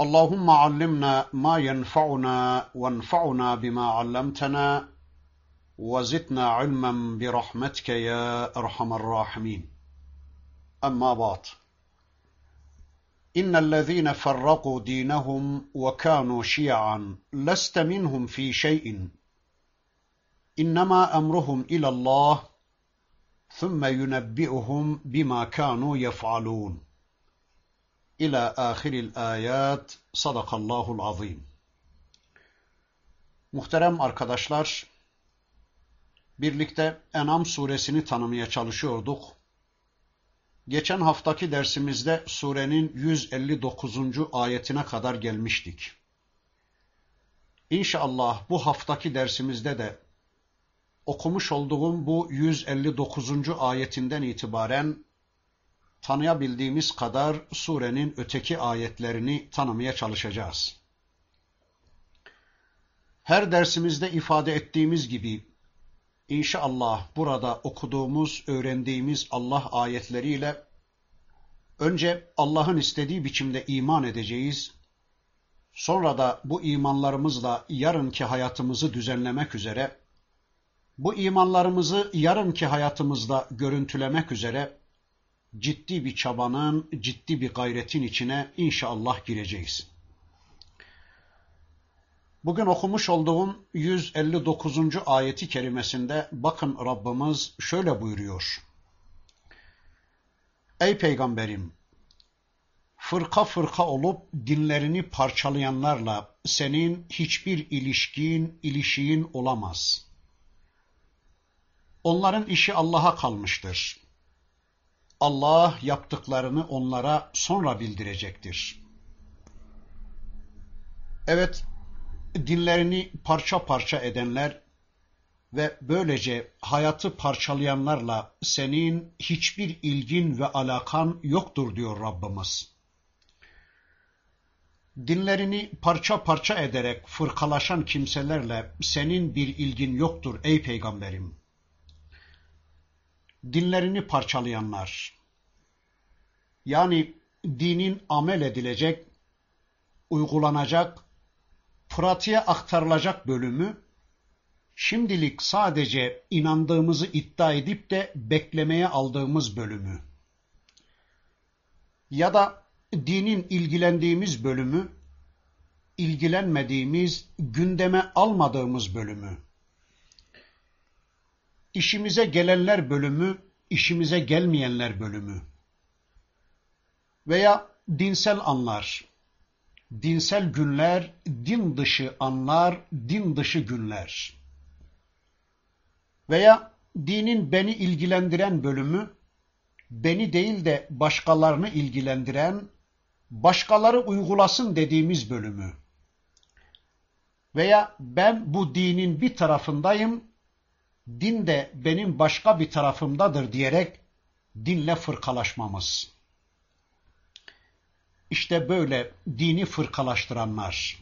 اللهم علمنا ما ينفعنا وانفعنا بما علمتنا وزدنا علما برحمتك يا أرحم الراحمين. أما بعد. إن الذين فرقوا دينهم وكانوا شيعا لست منهم في شيء. إنما أمرهم إلى الله ثم ينبئهم بما كانوا يفعلون. إلى آخر الآيات. Sadakallahul azim. Muhterem arkadaşlar, birlikte Enam suresini tanımaya çalışıyorduk. Geçen haftaki dersimizde surenin 159. ayetine kadar gelmiştik. İnşallah bu haftaki dersimizde de okumuş olduğum bu 159. ayetinden itibaren tanıyabildiğimiz kadar surenin öteki ayetlerini tanımaya çalışacağız. Her dersimizde ifade ettiğimiz gibi inşallah burada okuduğumuz, öğrendiğimiz Allah ayetleriyle önce Allah'ın istediği biçimde iman edeceğiz. Sonra da bu imanlarımızla yarınki hayatımızı düzenlemek üzere, bu imanlarımızı yarınki hayatımızda görüntülemek üzere ciddi bir çabanın, ciddi bir gayretin içine inşallah gireceğiz. Bugün okumuş olduğum 159. ayeti kerimesinde bakın Rabbimiz şöyle buyuruyor. Ey peygamberim! Fırka fırka olup dinlerini parçalayanlarla senin hiçbir ilişkin, ilişiğin olamaz. Onların işi Allah'a kalmıştır. Allah yaptıklarını onlara sonra bildirecektir. Evet, dinlerini parça parça edenler ve böylece hayatı parçalayanlarla senin hiçbir ilgin ve alakan yoktur diyor Rabbimiz. Dinlerini parça parça ederek fırkalaşan kimselerle senin bir ilgin yoktur ey peygamberim dinlerini parçalayanlar, yani dinin amel edilecek, uygulanacak, pratiğe aktarılacak bölümü, şimdilik sadece inandığımızı iddia edip de beklemeye aldığımız bölümü, ya da dinin ilgilendiğimiz bölümü, ilgilenmediğimiz, gündeme almadığımız bölümü, İşimize gelenler bölümü, işimize gelmeyenler bölümü. Veya dinsel anlar, dinsel günler, din dışı anlar, din dışı günler. Veya dinin beni ilgilendiren bölümü, beni değil de başkalarını ilgilendiren, başkaları uygulasın dediğimiz bölümü. Veya ben bu dinin bir tarafındayım, din de benim başka bir tarafımdadır diyerek dinle fırkalaşmamız. İşte böyle dini fırkalaştıranlar.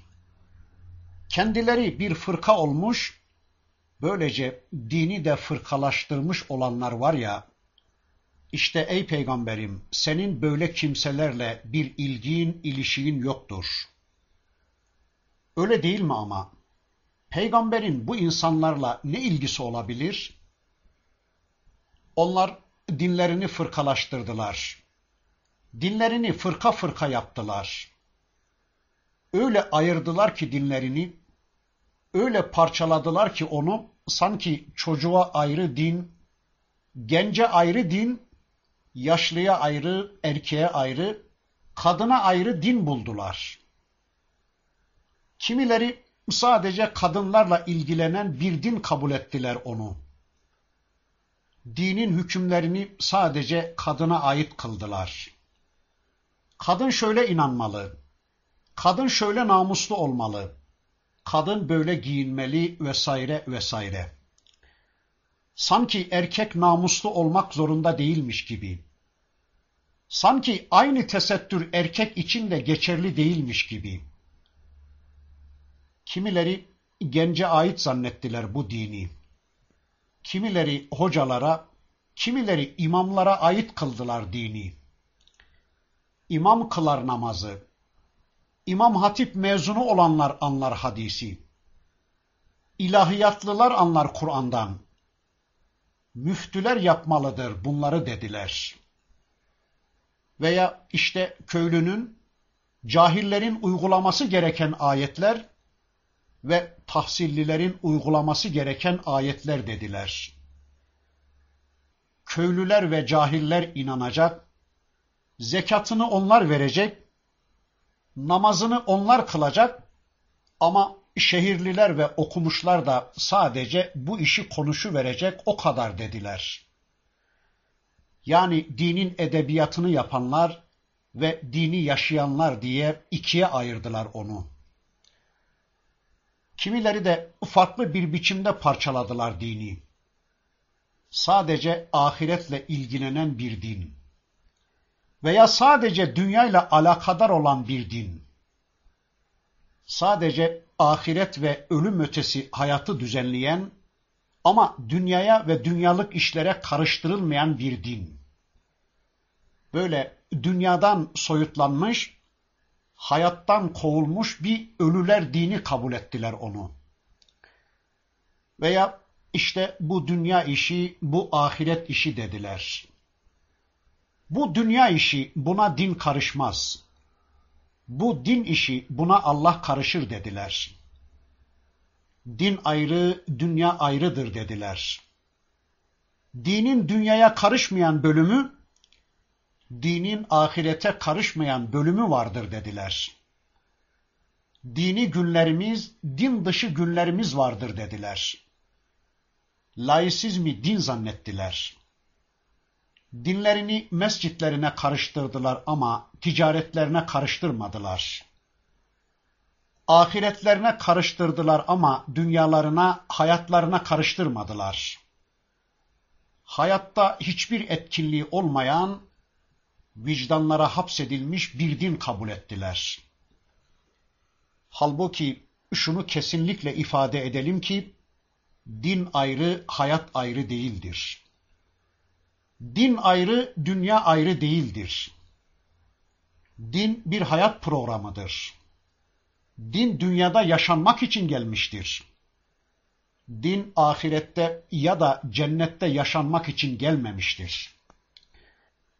Kendileri bir fırka olmuş, böylece dini de fırkalaştırmış olanlar var ya, işte ey peygamberim senin böyle kimselerle bir ilgin, ilişiğin yoktur. Öyle değil mi ama? Peygamberin bu insanlarla ne ilgisi olabilir? Onlar dinlerini fırkalaştırdılar. Dinlerini fırka fırka yaptılar. Öyle ayırdılar ki dinlerini, öyle parçaladılar ki onu sanki çocuğa ayrı din, gence ayrı din, yaşlıya ayrı, erkeğe ayrı, kadına ayrı din buldular. Kimileri sadece kadınlarla ilgilenen bir din kabul ettiler onu. Dinin hükümlerini sadece kadına ait kıldılar. Kadın şöyle inanmalı. kadın şöyle namuslu olmalı, kadın böyle giyinmeli vesaire vesaire. Sanki erkek namuslu olmak zorunda değilmiş gibi. Sanki aynı tesettür erkek için de geçerli değilmiş gibi. Kimileri gence ait zannettiler bu dini. Kimileri hocalara, kimileri imamlara ait kıldılar dini. İmam kılar namazı. İmam Hatip mezunu olanlar anlar hadisi. İlahiyatlılar anlar Kur'an'dan. Müftüler yapmalıdır bunları dediler. Veya işte köylünün, cahillerin uygulaması gereken ayetler ve tahsillilerin uygulaması gereken ayetler dediler. Köylüler ve cahiller inanacak, zekatını onlar verecek, namazını onlar kılacak ama şehirliler ve okumuşlar da sadece bu işi konuşu verecek o kadar dediler. Yani dinin edebiyatını yapanlar ve dini yaşayanlar diye ikiye ayırdılar onu. Kimileri de farklı bir biçimde parçaladılar dini. Sadece ahiretle ilgilenen bir din veya sadece dünyayla alakadar olan bir din. Sadece ahiret ve ölüm ötesi hayatı düzenleyen ama dünyaya ve dünyalık işlere karıştırılmayan bir din. Böyle dünyadan soyutlanmış, hayattan kovulmuş bir ölüler dini kabul ettiler onu. Veya işte bu dünya işi, bu ahiret işi dediler. Bu dünya işi buna din karışmaz. Bu din işi buna Allah karışır dediler. Din ayrı, dünya ayrıdır dediler. Dinin dünyaya karışmayan bölümü, dinin ahirete karışmayan bölümü vardır dediler. Dini günlerimiz, din dışı günlerimiz vardır dediler. Laisizmi din zannettiler. Dinlerini mescitlerine karıştırdılar ama ticaretlerine karıştırmadılar. Ahiretlerine karıştırdılar ama dünyalarına, hayatlarına karıştırmadılar. Hayatta hiçbir etkinliği olmayan, vicdanlara hapsedilmiş bir din kabul ettiler. Halbuki şunu kesinlikle ifade edelim ki, din ayrı, hayat ayrı değildir. Din ayrı, dünya ayrı değildir. Din bir hayat programıdır. Din dünyada yaşanmak için gelmiştir. Din ahirette ya da cennette yaşanmak için gelmemiştir.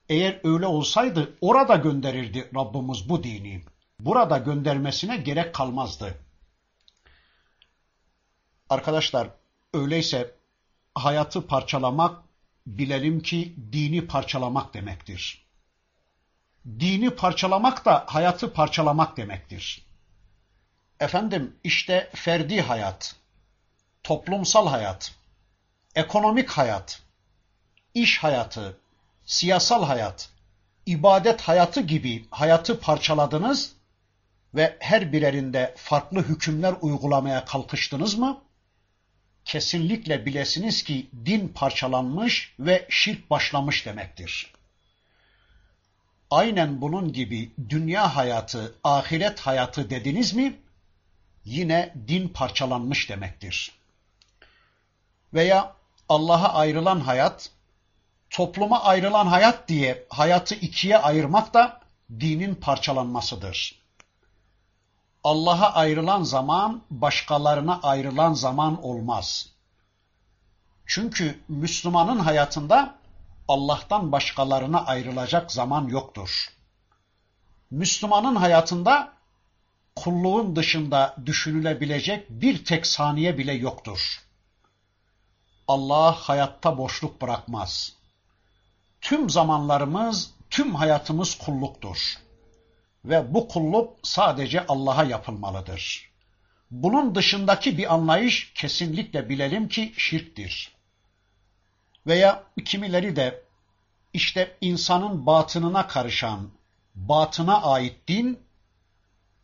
Eğer öyle olsaydı orada gönderirdi Rabbimiz bu dini. Burada göndermesine gerek kalmazdı. Arkadaşlar öyleyse hayatı parçalamak bilelim ki dini parçalamak demektir. Dini parçalamak da hayatı parçalamak demektir. Efendim işte ferdi hayat, toplumsal hayat, ekonomik hayat, iş hayatı, siyasal hayat, ibadet hayatı gibi hayatı parçaladınız ve her birerinde farklı hükümler uygulamaya kalkıştınız mı? kesinlikle bilesiniz ki din parçalanmış ve şirk başlamış demektir. Aynen bunun gibi dünya hayatı, ahiret hayatı dediniz mi yine din parçalanmış demektir. Veya Allah'a ayrılan hayat, topluma ayrılan hayat diye hayatı ikiye ayırmak da dinin parçalanmasıdır. Allah'a ayrılan zaman başkalarına ayrılan zaman olmaz. Çünkü Müslümanın hayatında Allah'tan başkalarına ayrılacak zaman yoktur. Müslümanın hayatında kulluğun dışında düşünülebilecek bir tek saniye bile yoktur. Allah hayatta boşluk bırakmaz. Tüm zamanlarımız, tüm hayatımız kulluktur ve bu kulluk sadece Allah'a yapılmalıdır. Bunun dışındaki bir anlayış kesinlikle bilelim ki şirktir. Veya kimileri de işte insanın batınına karışan, batına ait din,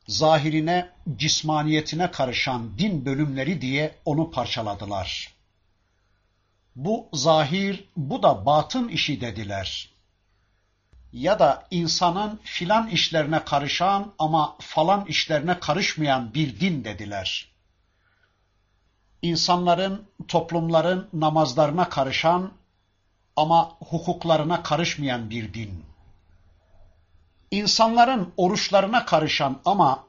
zahirine, cismaniyetine karışan din bölümleri diye onu parçaladılar. Bu zahir, bu da batın işi dediler. Ya da insanın filan işlerine karışan ama falan işlerine karışmayan bir din dediler. İnsanların, toplumların namazlarına karışan ama hukuklarına karışmayan bir din insanların oruçlarına karışan ama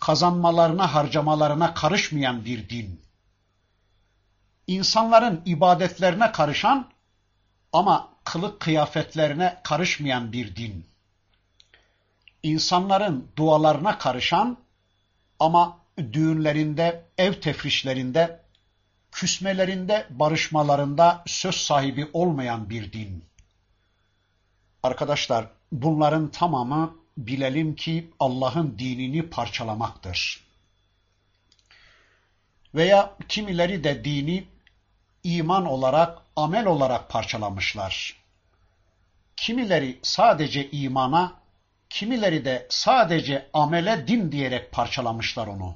kazanmalarına, harcamalarına karışmayan bir din. İnsanların ibadetlerine karışan ama kılık kıyafetlerine karışmayan bir din. İnsanların dualarına karışan ama düğünlerinde, ev tefrişlerinde, küsmelerinde, barışmalarında söz sahibi olmayan bir din. Arkadaşlar bunların tamamı bilelim ki Allah'ın dinini parçalamaktır. Veya kimileri de dini iman olarak, amel olarak parçalamışlar. Kimileri sadece imana, kimileri de sadece amele din diyerek parçalamışlar onu.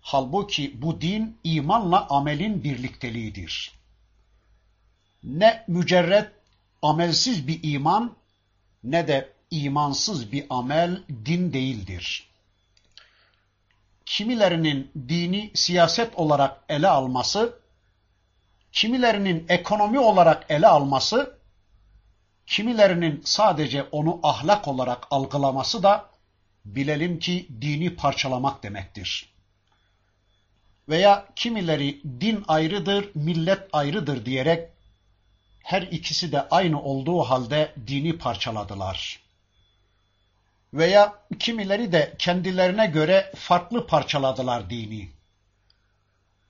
Halbuki bu din imanla amelin birlikteliğidir. Ne mücerret amelsiz bir iman ne de imansız bir amel din değildir. Kimilerinin dini siyaset olarak ele alması, kimilerinin ekonomi olarak ele alması, kimilerinin sadece onu ahlak olarak algılaması da bilelim ki dini parçalamak demektir. Veya kimileri din ayrıdır, millet ayrıdır diyerek her ikisi de aynı olduğu halde dini parçaladılar. Veya kimileri de kendilerine göre farklı parçaladılar dini.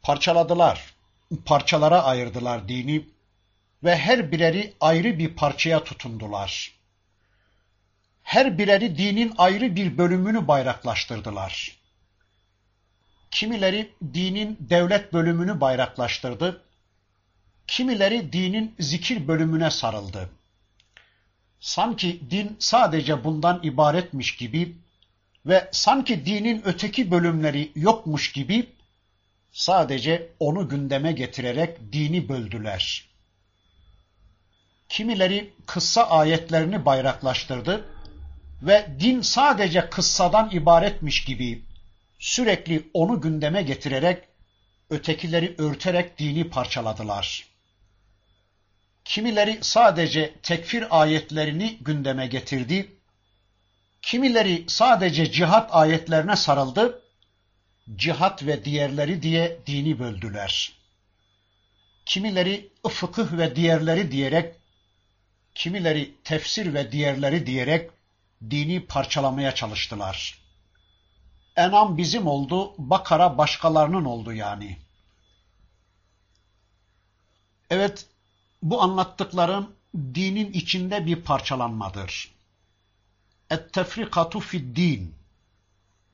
Parçaladılar, parçalara ayırdılar dini ve her bireri ayrı bir parçaya tutundular. Her bireri dinin ayrı bir bölümünü bayraklaştırdılar. Kimileri dinin devlet bölümünü bayraklaştırdı, Kimileri dinin zikir bölümüne sarıldı. Sanki din sadece bundan ibaretmiş gibi ve sanki dinin öteki bölümleri yokmuş gibi sadece onu gündeme getirerek dini böldüler. Kimileri kıssa ayetlerini bayraklaştırdı ve din sadece kıssadan ibaretmiş gibi sürekli onu gündeme getirerek ötekileri örterek dini parçaladılar. Kimileri sadece tekfir ayetlerini gündeme getirdi. Kimileri sadece cihat ayetlerine sarıldı. Cihat ve diğerleri diye dini böldüler. Kimileri fıkıh ve diğerleri diyerek, kimileri tefsir ve diğerleri diyerek dini parçalamaya çalıştılar. Enam bizim oldu, Bakara başkalarının oldu yani. Evet, bu anlattıklarım dinin içinde bir parçalanmadır. Et-tefrikatu fid din.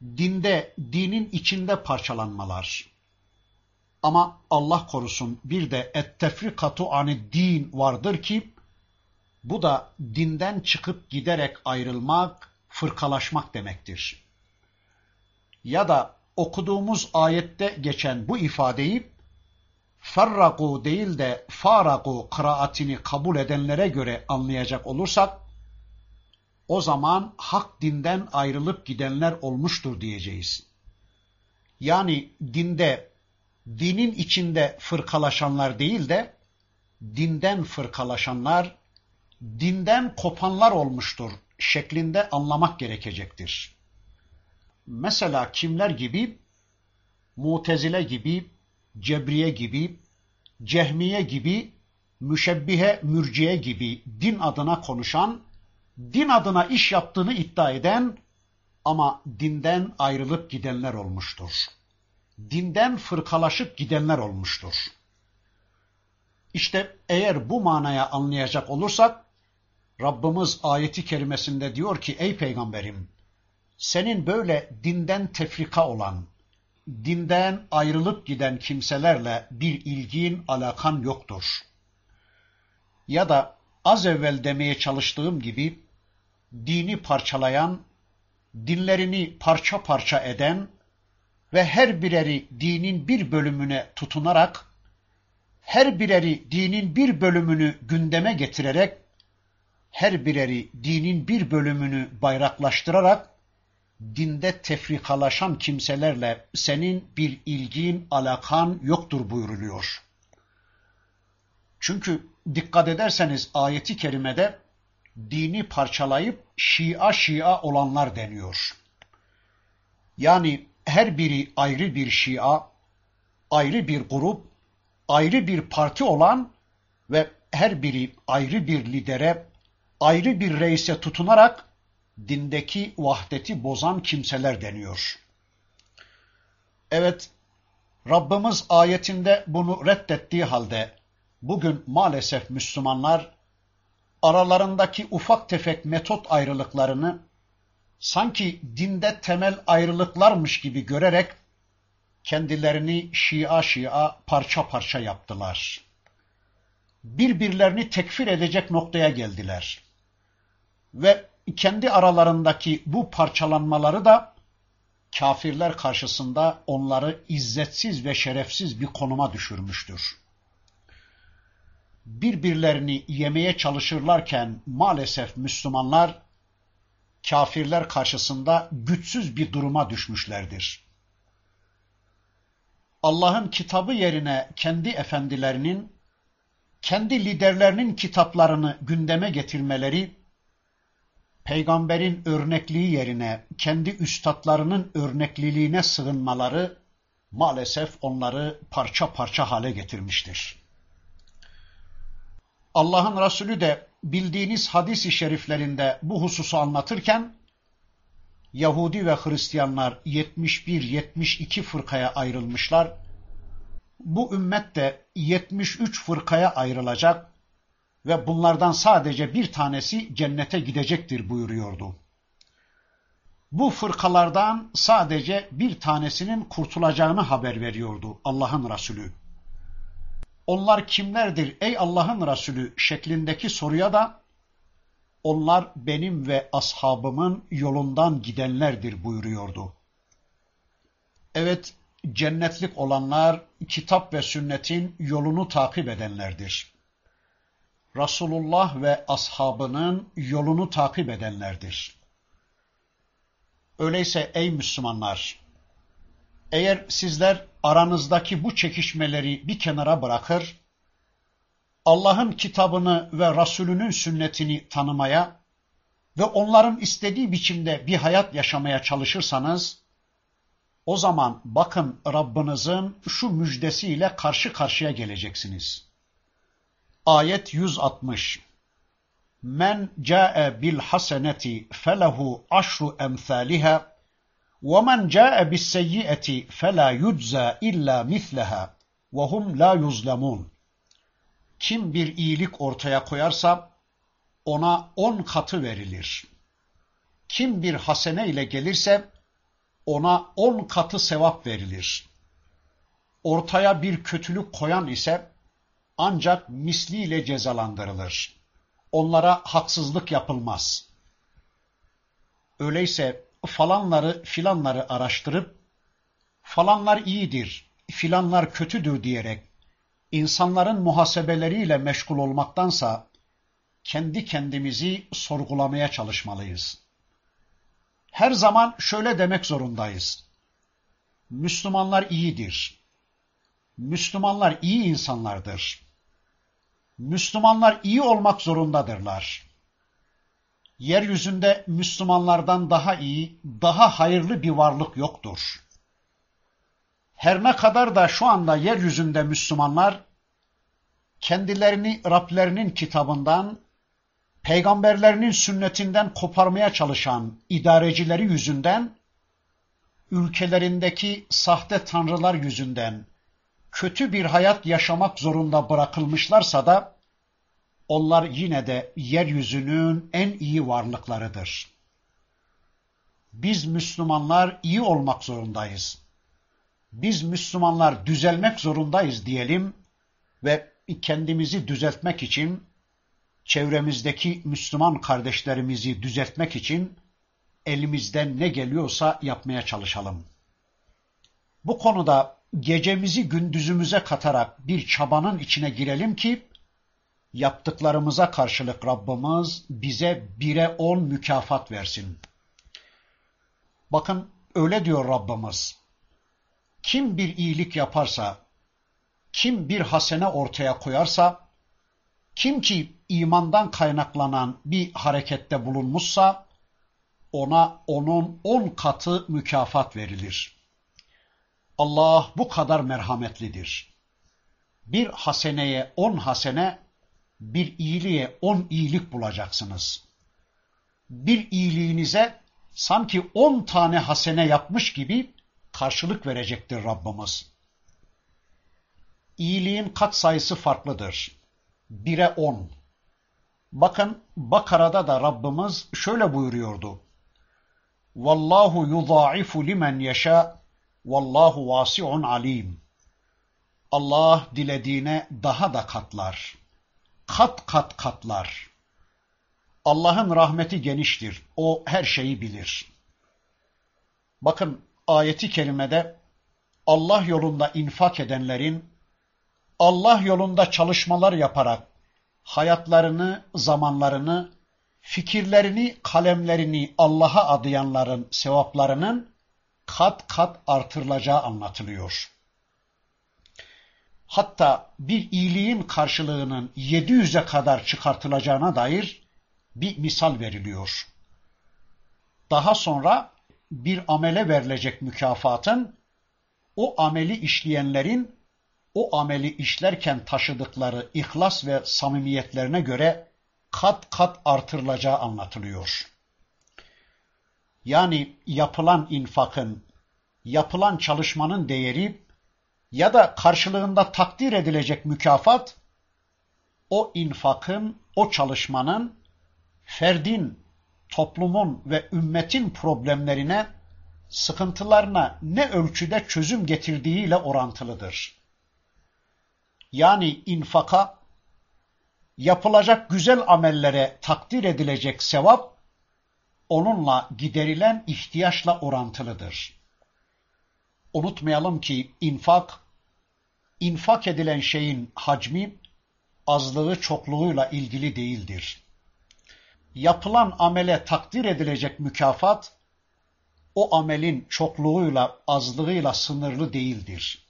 Dinde, dinin içinde parçalanmalar. Ama Allah korusun bir de et-tefrikatu ani din vardır ki bu da dinden çıkıp giderek ayrılmak, fırkalaşmak demektir. Ya da okuduğumuz ayette geçen bu ifadeyi ferraku değil de faraku kıraatini kabul edenlere göre anlayacak olursak, o zaman hak dinden ayrılıp gidenler olmuştur diyeceğiz. Yani dinde, dinin içinde fırkalaşanlar değil de, dinden fırkalaşanlar, dinden kopanlar olmuştur şeklinde anlamak gerekecektir. Mesela kimler gibi? Mutezile gibi, Cebriye gibi, Cehmiye gibi, Müşebbihe Mürciye gibi din adına konuşan, din adına iş yaptığını iddia eden ama dinden ayrılıp gidenler olmuştur. Dinden fırkalaşıp gidenler olmuştur. İşte eğer bu manaya anlayacak olursak, Rabbimiz ayeti kerimesinde diyor ki, ey peygamberim, senin böyle dinden tefrika olan, dinden ayrılıp giden kimselerle bir ilgin, alakan yoktur. Ya da az evvel demeye çalıştığım gibi dini parçalayan, dinlerini parça parça eden ve her bireri dinin bir bölümüne tutunarak, her bireri dinin bir bölümünü gündeme getirerek, her bireri dinin bir bölümünü bayraklaştırarak, dinde tefrikalaşan kimselerle senin bir ilgin, alakan yoktur buyuruluyor. Çünkü dikkat ederseniz ayeti kerimede dini parçalayıp şia şia olanlar deniyor. Yani her biri ayrı bir şia, ayrı bir grup, ayrı bir parti olan ve her biri ayrı bir lidere, ayrı bir reise tutunarak dindeki vahdeti bozan kimseler deniyor. Evet, Rabbimiz ayetinde bunu reddettiği halde bugün maalesef Müslümanlar aralarındaki ufak tefek metot ayrılıklarını sanki dinde temel ayrılıklarmış gibi görerek kendilerini şia şia parça parça yaptılar. Birbirlerini tekfir edecek noktaya geldiler. Ve kendi aralarındaki bu parçalanmaları da kafirler karşısında onları izzetsiz ve şerefsiz bir konuma düşürmüştür. Birbirlerini yemeye çalışırlarken maalesef Müslümanlar kafirler karşısında güçsüz bir duruma düşmüşlerdir. Allah'ın kitabı yerine kendi efendilerinin, kendi liderlerinin kitaplarını gündeme getirmeleri, peygamberin örnekliği yerine kendi üstadlarının örnekliliğine sığınmaları maalesef onları parça parça hale getirmiştir. Allah'ın Resulü de bildiğiniz hadis-i şeriflerinde bu hususu anlatırken Yahudi ve Hristiyanlar 71-72 fırkaya ayrılmışlar. Bu ümmet de 73 fırkaya ayrılacak ve bunlardan sadece bir tanesi cennete gidecektir buyuruyordu. Bu fırkalardan sadece bir tanesinin kurtulacağını haber veriyordu Allah'ın Resulü. Onlar kimlerdir ey Allah'ın Resulü şeklindeki soruya da onlar benim ve ashabımın yolundan gidenlerdir buyuruyordu. Evet, cennetlik olanlar kitap ve sünnetin yolunu takip edenlerdir. Resulullah ve ashabının yolunu takip edenlerdir. Öyleyse ey Müslümanlar, eğer sizler aranızdaki bu çekişmeleri bir kenara bırakır, Allah'ın kitabını ve Resulünün sünnetini tanımaya ve onların istediği biçimde bir hayat yaşamaya çalışırsanız, o zaman bakın Rabbinizin şu müjdesiyle karşı karşıya geleceksiniz. Ayet 160 Men ca'e bil haseneti felehu aşru emthaliha وَمَنْ جَاءَ بِالسَّيِّئَةِ فَلَا يُجْزَى إِلَّا مِثْلَهَا وَهُمْ لَا يُظْلَمُونَ Kim bir iyilik ortaya koyarsa ona on katı verilir. Kim bir hasene ile gelirse ona on katı sevap verilir. Ortaya bir kötülük koyan ise ancak misliyle cezalandırılır. Onlara haksızlık yapılmaz. Öyleyse falanları filanları araştırıp falanlar iyidir, filanlar kötüdür diyerek insanların muhasebeleriyle meşgul olmaktansa kendi kendimizi sorgulamaya çalışmalıyız. Her zaman şöyle demek zorundayız. Müslümanlar iyidir. Müslümanlar iyi insanlardır. Müslümanlar iyi olmak zorundadırlar yeryüzünde Müslümanlardan daha iyi, daha hayırlı bir varlık yoktur. Her ne kadar da şu anda yeryüzünde Müslümanlar kendilerini Rablerinin kitabından, peygamberlerinin sünnetinden koparmaya çalışan idarecileri yüzünden, ülkelerindeki sahte tanrılar yüzünden kötü bir hayat yaşamak zorunda bırakılmışlarsa da, onlar yine de yeryüzünün en iyi varlıklarıdır. Biz Müslümanlar iyi olmak zorundayız. Biz Müslümanlar düzelmek zorundayız diyelim ve kendimizi düzeltmek için, çevremizdeki Müslüman kardeşlerimizi düzeltmek için elimizden ne geliyorsa yapmaya çalışalım. Bu konuda gecemizi gündüzümüze katarak bir çabanın içine girelim ki yaptıklarımıza karşılık Rabbimiz bize bire on mükafat versin. Bakın öyle diyor Rabbimiz. Kim bir iyilik yaparsa, kim bir hasene ortaya koyarsa, kim ki imandan kaynaklanan bir harekette bulunmuşsa, ona onun on katı mükafat verilir. Allah bu kadar merhametlidir. Bir haseneye on hasene, bir iyiliğe on iyilik bulacaksınız. Bir iyiliğinize sanki on tane hasene yapmış gibi karşılık verecektir Rabbimiz. İyiliğin kat sayısı farklıdır. Bire on. Bakın Bakara'da da Rabbimiz şöyle buyuruyordu. Vallahu yudaifu limen yeşâ vallahu vasi'un alim. Allah dilediğine daha da katlar. Kat kat katlar. Allah'ın rahmeti geniştir. O her şeyi bilir. Bakın ayeti kerimede Allah yolunda infak edenlerin Allah yolunda çalışmalar yaparak hayatlarını, zamanlarını, fikirlerini, kalemlerini Allah'a adayanların sevaplarının kat kat artırılacağı anlatılıyor. Hatta bir iyiliğin karşılığının 700'e kadar çıkartılacağına dair bir misal veriliyor. Daha sonra bir amele verilecek mükafatın o ameli işleyenlerin o ameli işlerken taşıdıkları ihlas ve samimiyetlerine göre kat kat artırılacağı anlatılıyor. Yani yapılan infakın, yapılan çalışmanın değeri ya da karşılığında takdir edilecek mükafat o infakın, o çalışmanın ferdin, toplumun ve ümmetin problemlerine, sıkıntılarına ne ölçüde çözüm getirdiğiyle orantılıdır. Yani infaka, yapılacak güzel amellere takdir edilecek sevap, onunla giderilen ihtiyaçla orantılıdır. Unutmayalım ki infak, infak edilen şeyin hacmi, azlığı çokluğuyla ilgili değildir. Yapılan amele takdir edilecek mükafat, o amelin çokluğuyla, azlığıyla sınırlı değildir.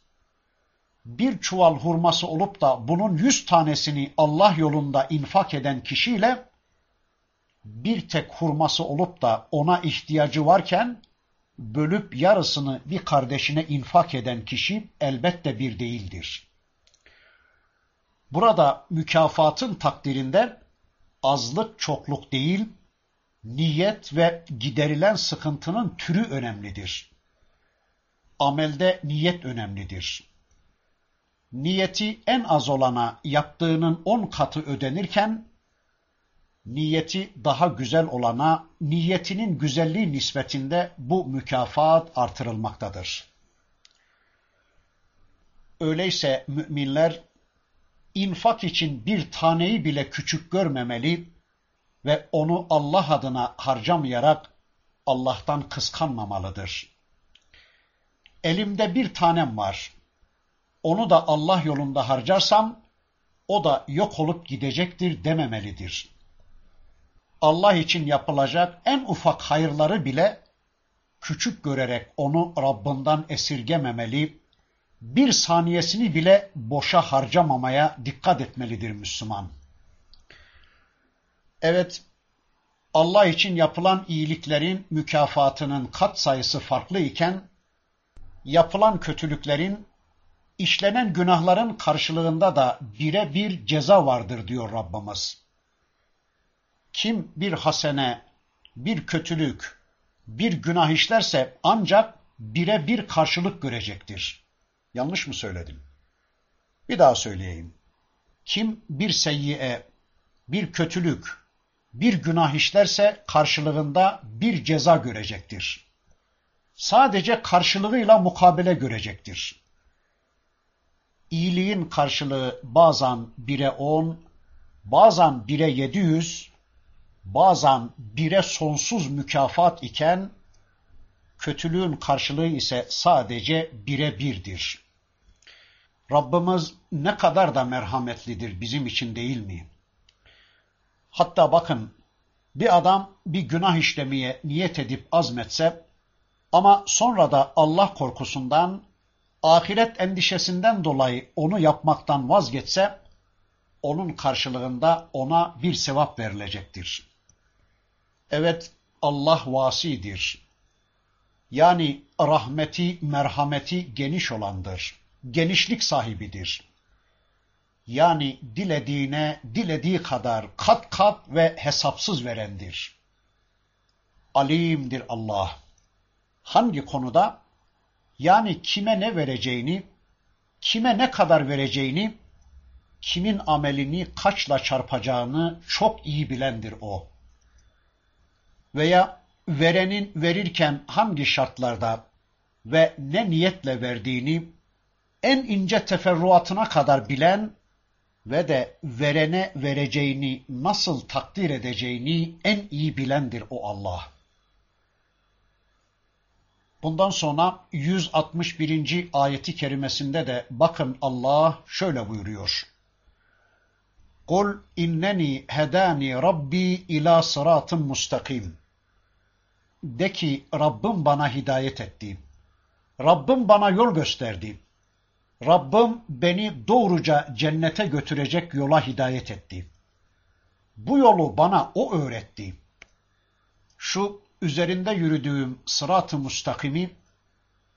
Bir çuval hurması olup da bunun yüz tanesini Allah yolunda infak eden kişiyle, bir tek hurması olup da ona ihtiyacı varken, bölüp yarısını bir kardeşine infak eden kişi elbette bir değildir. Burada mükafatın takdirinde azlık çokluk değil, niyet ve giderilen sıkıntının türü önemlidir. Amelde niyet önemlidir. Niyeti en az olana yaptığının on katı ödenirken, niyeti daha güzel olana niyetinin güzelliği nispetinde bu mükafat artırılmaktadır. Öyleyse müminler infak için bir taneyi bile küçük görmemeli ve onu Allah adına harcamayarak Allah'tan kıskanmamalıdır. Elimde bir tanem var. Onu da Allah yolunda harcarsam o da yok olup gidecektir dememelidir. Allah için yapılacak en ufak hayırları bile küçük görerek onu Rabbinden esirgememeli, bir saniyesini bile boşa harcamamaya dikkat etmelidir Müslüman. Evet, Allah için yapılan iyiliklerin mükafatının kat sayısı farklı iken, yapılan kötülüklerin, işlenen günahların karşılığında da bire bir ceza vardır diyor Rabbimiz. Kim bir hasene, bir kötülük, bir günah işlerse ancak bire bir karşılık görecektir. Yanlış mı söyledim? Bir daha söyleyeyim. Kim bir seyyiye, bir kötülük, bir günah işlerse karşılığında bir ceza görecektir. Sadece karşılığıyla mukabele görecektir. İyiliğin karşılığı bazen bire on, bazen bire yedi yüz, bazen bire sonsuz mükafat iken kötülüğün karşılığı ise sadece bire birdir. Rabbimiz ne kadar da merhametlidir bizim için değil mi? Hatta bakın bir adam bir günah işlemeye niyet edip azmetse ama sonra da Allah korkusundan, ahiret endişesinden dolayı onu yapmaktan vazgeçse, onun karşılığında ona bir sevap verilecektir. Evet, Allah vasidir. Yani rahmeti, merhameti geniş olandır. Genişlik sahibidir. Yani dilediğine dilediği kadar kat kat ve hesapsız verendir. Alimdir Allah. Hangi konuda? Yani kime ne vereceğini, kime ne kadar vereceğini, kimin amelini kaçla çarpacağını çok iyi bilendir o. Veya verenin verirken hangi şartlarda ve ne niyetle verdiğini en ince teferruatına kadar bilen ve de verene vereceğini nasıl takdir edeceğini en iyi bilendir o Allah. Bundan sonra 161. ayeti kerimesinde de bakın Allah şöyle buyuruyor. Kul inneni hedani rabbi ila sıratın mustakim. De ki Rabbim bana hidayet etti. Rabbim bana yol gösterdi. Rabbim beni doğruca cennete götürecek yola hidayet etti. Bu yolu bana o öğretti. Şu üzerinde yürüdüğüm sırat-ı mustakimi,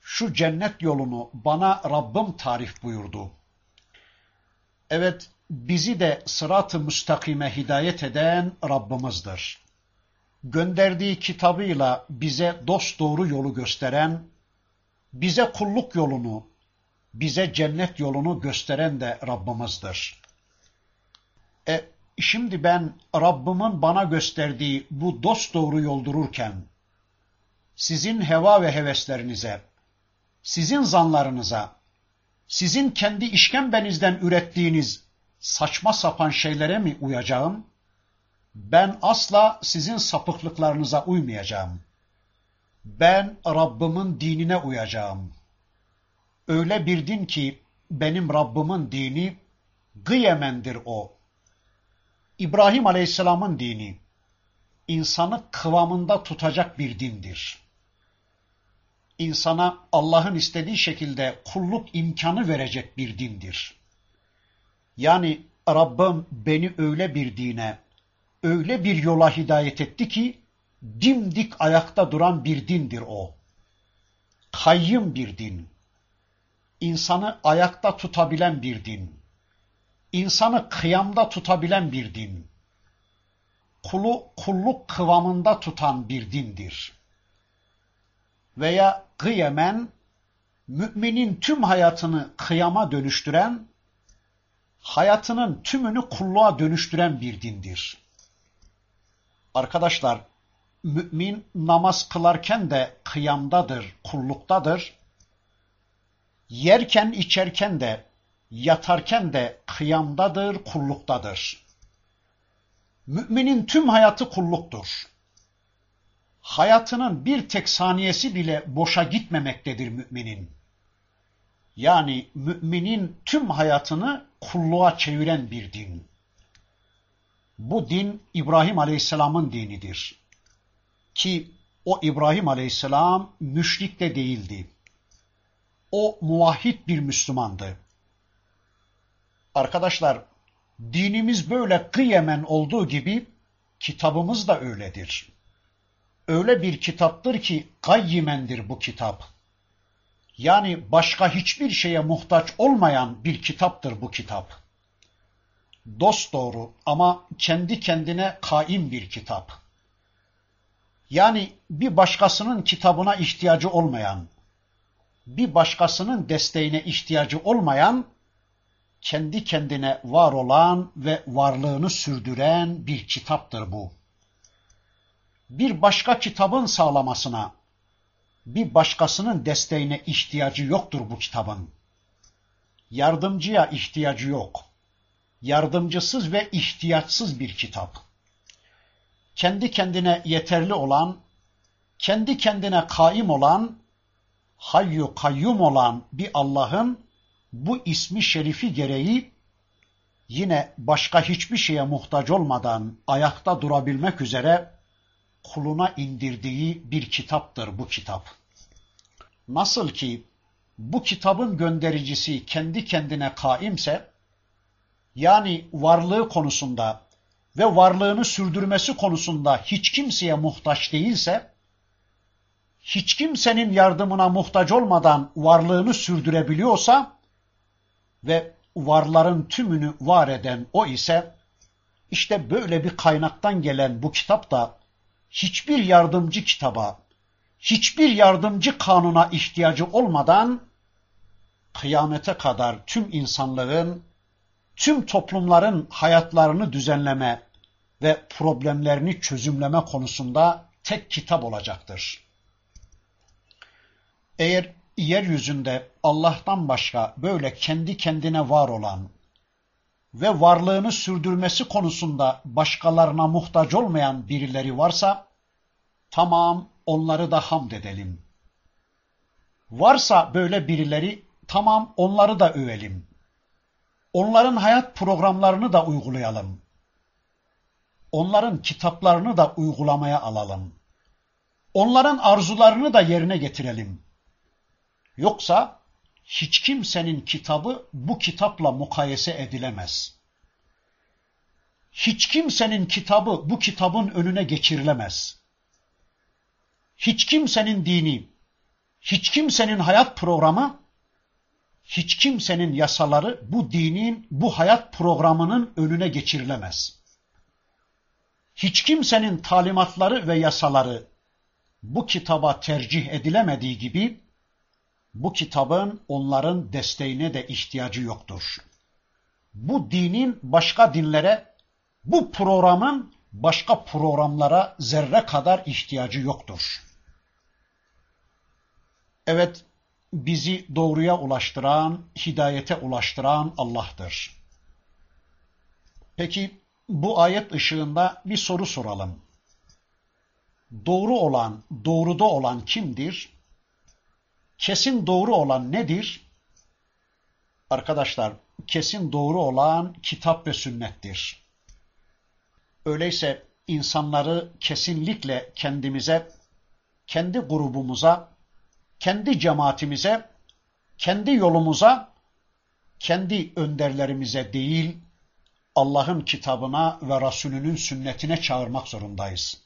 şu cennet yolunu bana Rabbim tarif buyurdu. Evet, bizi de sırat-ı müstakime hidayet eden Rabbimizdir. Gönderdiği kitabıyla bize dost doğru yolu gösteren, bize kulluk yolunu, bize cennet yolunu gösteren de Rabbimizdir. E, şimdi ben Rabbimin bana gösterdiği bu dost doğru yol dururken, sizin heva ve heveslerinize, sizin zanlarınıza, sizin kendi işkembenizden ürettiğiniz saçma sapan şeylere mi uyacağım? Ben asla sizin sapıklıklarınıza uymayacağım. Ben Rabbimin dinine uyacağım. Öyle bir din ki benim Rabbimin dini gıyemendir o. İbrahim Aleyhisselam'ın dini insanı kıvamında tutacak bir dindir. İnsana Allah'ın istediği şekilde kulluk imkanı verecek bir dindir. Yani Rabbim beni öyle bir dine, öyle bir yola hidayet etti ki dimdik ayakta duran bir dindir o. Kayyım bir din. İnsanı ayakta tutabilen bir din. İnsanı kıyamda tutabilen bir din. Kulu kulluk kıvamında tutan bir dindir. Veya kıyemen, müminin tüm hayatını kıyama dönüştüren, hayatının tümünü kulluğa dönüştüren bir dindir. Arkadaşlar, mümin namaz kılarken de kıyamdadır, kulluktadır. Yerken, içerken de, yatarken de kıyamdadır, kulluktadır. Müminin tüm hayatı kulluktur. Hayatının bir tek saniyesi bile boşa gitmemektedir müminin. Yani müminin tüm hayatını kulluğa çeviren bir din. Bu din İbrahim Aleyhisselam'ın dinidir. Ki o İbrahim Aleyhisselam müşrik de değildi. O muvahhid bir Müslümandı. Arkadaşlar, dinimiz böyle kıyemen olduğu gibi kitabımız da öyledir. Öyle bir kitaptır ki gayyimendir bu kitap. Yani başka hiçbir şeye muhtaç olmayan bir kitaptır bu kitap. Dost doğru ama kendi kendine kaim bir kitap. Yani bir başkasının kitabına ihtiyacı olmayan, bir başkasının desteğine ihtiyacı olmayan, kendi kendine var olan ve varlığını sürdüren bir kitaptır bu. Bir başka kitabın sağlamasına, bir başkasının desteğine ihtiyacı yoktur bu kitabın. Yardımcıya ihtiyacı yok. Yardımcısız ve ihtiyaçsız bir kitap. kendi kendine yeterli olan, kendi kendine kaim olan, hayyu kayyum olan bir Allah'ın bu ismi şerifi gereği yine başka hiçbir şeye muhtaç olmadan ayakta durabilmek üzere kuluna indirdiği bir kitaptır bu kitap. Nasıl ki bu kitabın göndericisi kendi kendine kaimse, yani varlığı konusunda ve varlığını sürdürmesi konusunda hiç kimseye muhtaç değilse, hiç kimsenin yardımına muhtaç olmadan varlığını sürdürebiliyorsa ve varların tümünü var eden o ise, işte böyle bir kaynaktan gelen bu kitap da hiçbir yardımcı kitaba, hiçbir yardımcı kanuna ihtiyacı olmadan kıyamete kadar tüm insanlığın, tüm toplumların hayatlarını düzenleme ve problemlerini çözümleme konusunda tek kitap olacaktır. Eğer yeryüzünde Allah'tan başka böyle kendi kendine var olan ve varlığını sürdürmesi konusunda başkalarına muhtaç olmayan birileri varsa, tamam onları da hamd edelim. Varsa böyle birileri, tamam onları da övelim. Onların hayat programlarını da uygulayalım. Onların kitaplarını da uygulamaya alalım. Onların arzularını da yerine getirelim. Yoksa hiç kimsenin kitabı bu kitapla mukayese edilemez. Hiç kimsenin kitabı bu kitabın önüne geçirilemez. Hiç kimsenin dini, hiç kimsenin hayat programı, hiç kimsenin yasaları bu dinin, bu hayat programının önüne geçirilemez. Hiç kimsenin talimatları ve yasaları bu kitaba tercih edilemediği gibi, bu kitabın onların desteğine de ihtiyacı yoktur. Bu dinin başka dinlere, bu programın başka programlara zerre kadar ihtiyacı yoktur. Evet, bizi doğruya ulaştıran, hidayete ulaştıran Allah'tır. Peki bu ayet ışığında bir soru soralım. Doğru olan, doğruda olan kimdir? Kesin doğru olan nedir? Arkadaşlar, kesin doğru olan kitap ve sünnettir. Öyleyse insanları kesinlikle kendimize, kendi grubumuza, kendi cemaatimize, kendi yolumuza, kendi önderlerimize değil, Allah'ın kitabına ve Resulünün sünnetine çağırmak zorundayız.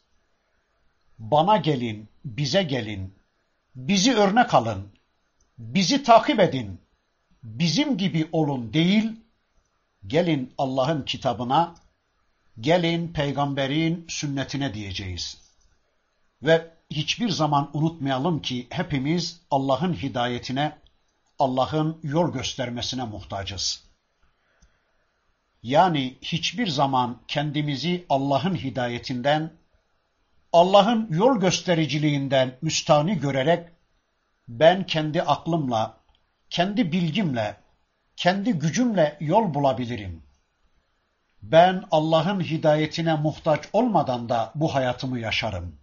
Bana gelin, bize gelin, bizi örnek alın, bizi takip edin, bizim gibi olun değil, gelin Allah'ın kitabına, gelin peygamberin sünnetine diyeceğiz. Ve hiçbir zaman unutmayalım ki hepimiz Allah'ın hidayetine, Allah'ın yol göstermesine muhtacız. Yani hiçbir zaman kendimizi Allah'ın hidayetinden, Allah'ın yol göstericiliğinden müstahni görerek ben kendi aklımla, kendi bilgimle, kendi gücümle yol bulabilirim. Ben Allah'ın hidayetine muhtaç olmadan da bu hayatımı yaşarım.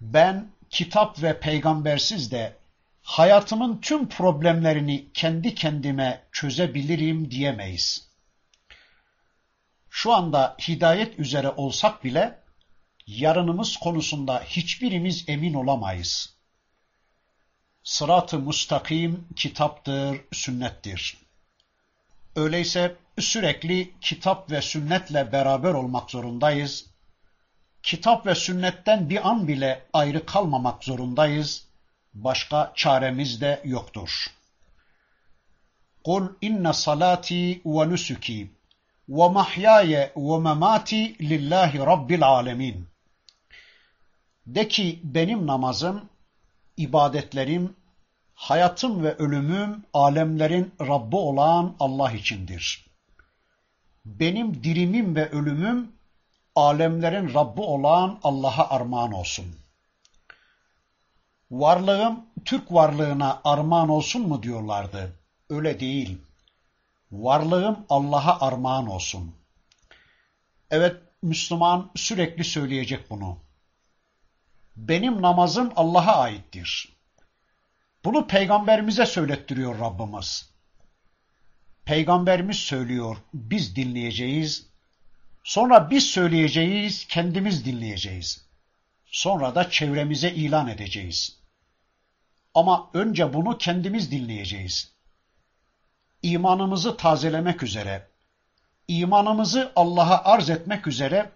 Ben kitap ve peygambersiz de hayatımın tüm problemlerini kendi kendime çözebilirim diyemeyiz. Şu anda hidayet üzere olsak bile yarınımız konusunda hiçbirimiz emin olamayız. Sırat-ı mustakim kitaptır, sünnettir. Öyleyse sürekli kitap ve sünnetle beraber olmak zorundayız. Kitap ve sünnetten bir an bile ayrı kalmamak zorundayız. Başka çaremiz de yoktur. Kul inne salati ve nusuki ve mahyaye ve memati lillahi rabbil alemin. De ki benim namazım, ibadetlerim, hayatım ve ölümüm alemlerin Rabbi olan Allah içindir. Benim dirimim ve ölümüm alemlerin Rabbi olan Allah'a armağan olsun. Varlığım Türk varlığına armağan olsun mu diyorlardı. Öyle değil. Varlığım Allah'a armağan olsun. Evet, Müslüman sürekli söyleyecek bunu. Benim namazım Allah'a aittir. Bunu peygamberimize söylettiriyor Rabbimiz. Peygamberimiz söylüyor, biz dinleyeceğiz. Sonra biz söyleyeceğiz, kendimiz dinleyeceğiz. Sonra da çevremize ilan edeceğiz. Ama önce bunu kendimiz dinleyeceğiz. İmanımızı tazelemek üzere, imanımızı Allah'a arz etmek üzere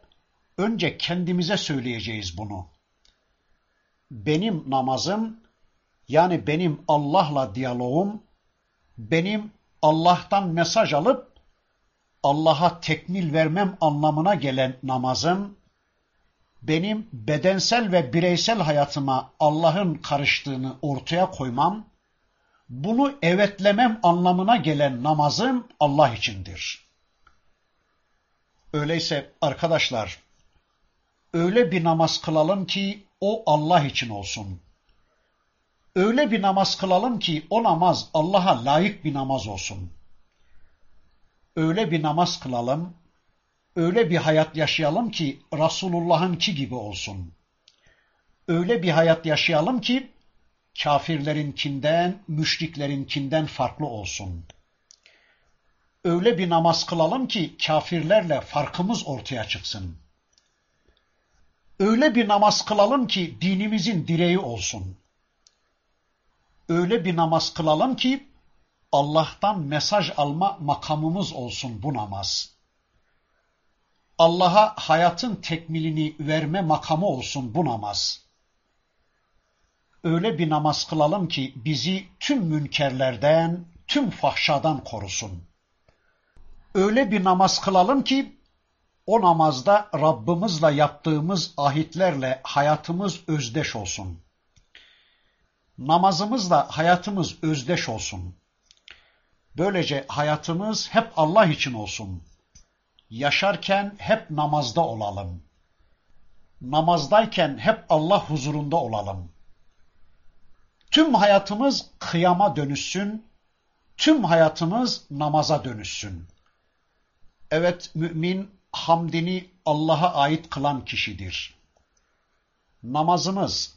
önce kendimize söyleyeceğiz bunu. Benim namazım, yani benim Allah'la diyalogum, benim Allah'tan mesaj alıp Allah'a tekmil vermem anlamına gelen namazım, benim bedensel ve bireysel hayatıma Allah'ın karıştığını ortaya koymam, bunu evetlemem anlamına gelen namazım Allah içindir. Öyleyse arkadaşlar, öyle bir namaz kılalım ki o Allah için olsun. Öyle bir namaz kılalım ki o namaz Allah'a layık bir namaz olsun. Öyle bir namaz kılalım, öyle bir hayat yaşayalım ki Resulullah'ınki gibi olsun. Öyle bir hayat yaşayalım ki kafirlerinkinden, müşriklerinkinden farklı olsun. Öyle bir namaz kılalım ki kafirlerle farkımız ortaya çıksın. Öyle bir namaz kılalım ki dinimizin direği olsun. Öyle bir namaz kılalım ki Allah'tan mesaj alma makamımız olsun bu namaz. Allah'a hayatın tekmilini verme makamı olsun bu namaz. Öyle bir namaz kılalım ki bizi tüm münkerlerden, tüm fahşadan korusun. Öyle bir namaz kılalım ki o namazda Rabbimizle yaptığımız ahitlerle hayatımız özdeş olsun. Namazımızla hayatımız özdeş olsun. Böylece hayatımız hep Allah için olsun. Yaşarken hep namazda olalım. Namazdayken hep Allah huzurunda olalım. Tüm hayatımız kıyama dönüşsün, tüm hayatımız namaza dönüşsün. Evet mümin hamdini Allah'a ait kılan kişidir. Namazımız,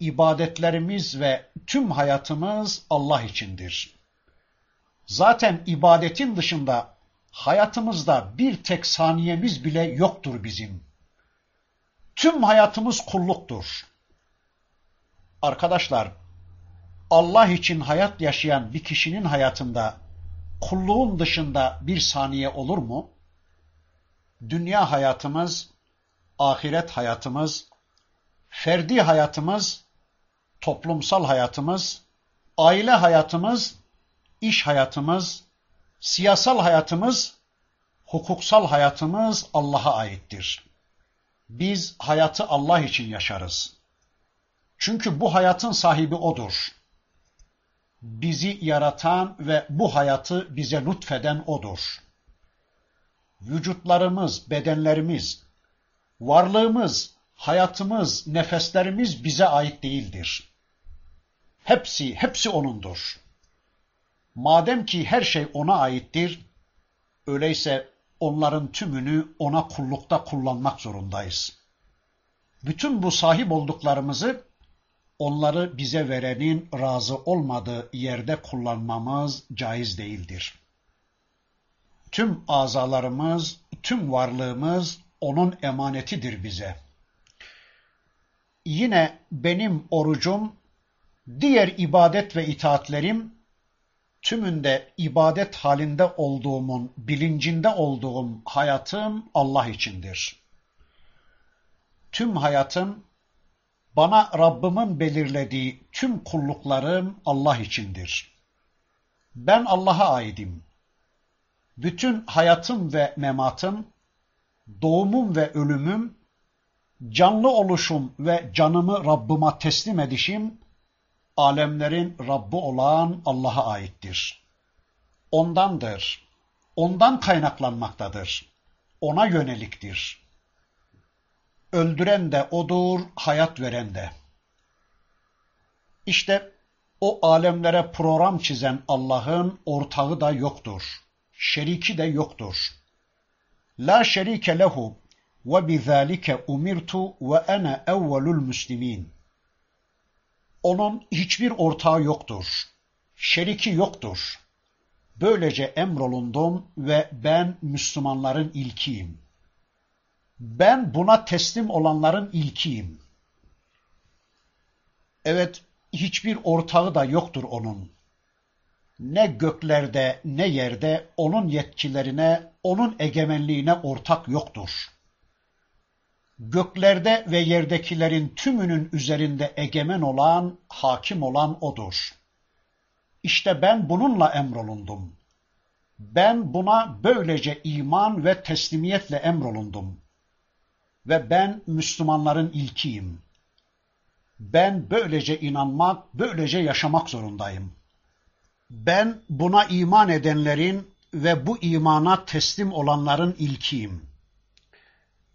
ibadetlerimiz ve tüm hayatımız Allah içindir. Zaten ibadetin dışında hayatımızda bir tek saniyemiz bile yoktur bizim. Tüm hayatımız kulluktur. Arkadaşlar, Allah için hayat yaşayan bir kişinin hayatında kulluğun dışında bir saniye olur mu? Dünya hayatımız, ahiret hayatımız, ferdi hayatımız, toplumsal hayatımız, aile hayatımız, iş hayatımız, siyasal hayatımız, hukuksal hayatımız Allah'a aittir. Biz hayatı Allah için yaşarız. Çünkü bu hayatın sahibi O'dur. Bizi yaratan ve bu hayatı bize lütfeden O'dur. Vücutlarımız, bedenlerimiz, varlığımız, hayatımız, nefeslerimiz bize ait değildir. Hepsi, hepsi O'nundur. Madem ki her şey O'na aittir, öyleyse onların tümünü O'na kullukta kullanmak zorundayız. Bütün bu sahip olduklarımızı onları bize verenin razı olmadığı yerde kullanmamız caiz değildir. Tüm azalarımız, tüm varlığımız onun emanetidir bize. Yine benim orucum, diğer ibadet ve itaatlerim, tümünde ibadet halinde olduğumun, bilincinde olduğum hayatım Allah içindir. Tüm hayatım, bana Rabbimin belirlediği tüm kulluklarım Allah içindir. Ben Allah'a aidim. Bütün hayatım ve mematım, doğumum ve ölümüm, canlı oluşum ve canımı Rabbıma teslim edişim, alemlerin Rabbi olan Allah'a aittir. Ondandır. Ondan kaynaklanmaktadır. Ona yöneliktir. Öldüren de odur, hayat veren de. İşte o alemlere program çizen Allah'ın ortağı da yoktur. Şeriki de yoktur. La şerike lehu ve bizalike umirtu ve ana evvelul muslimin. Onun hiçbir ortağı yoktur. Şeriki yoktur. Böylece emrolundum ve ben Müslümanların ilkiyim. Ben buna teslim olanların ilkiyim. Evet, hiçbir ortağı da yoktur onun. Ne göklerde ne yerde onun yetkilerine, onun egemenliğine ortak yoktur. Göklerde ve yerdekilerin tümünün üzerinde egemen olan, hakim olan odur. İşte ben bununla emrolundum. Ben buna böylece iman ve teslimiyetle emrolundum. Ve ben Müslümanların ilkiyim. Ben böylece inanmak, böylece yaşamak zorundayım. Ben buna iman edenlerin ve bu imana teslim olanların ilkiyim.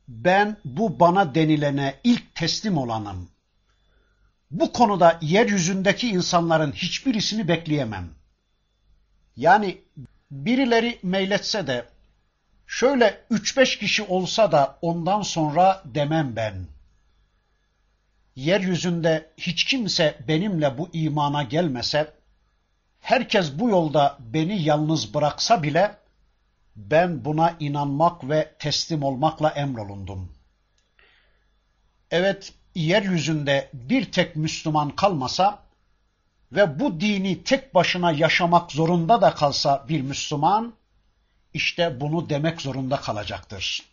Ben bu bana denilene ilk teslim olanım. Bu konuda yeryüzündeki insanların hiçbirisini bekleyemem. Yani birileri meyletse de şöyle üç beş kişi olsa da ondan sonra demem ben. Yeryüzünde hiç kimse benimle bu imana gelmese, herkes bu yolda beni yalnız bıraksa bile ben buna inanmak ve teslim olmakla emrolundum. Evet, yeryüzünde bir tek Müslüman kalmasa ve bu dini tek başına yaşamak zorunda da kalsa bir Müslüman, işte bunu demek zorunda kalacaktır.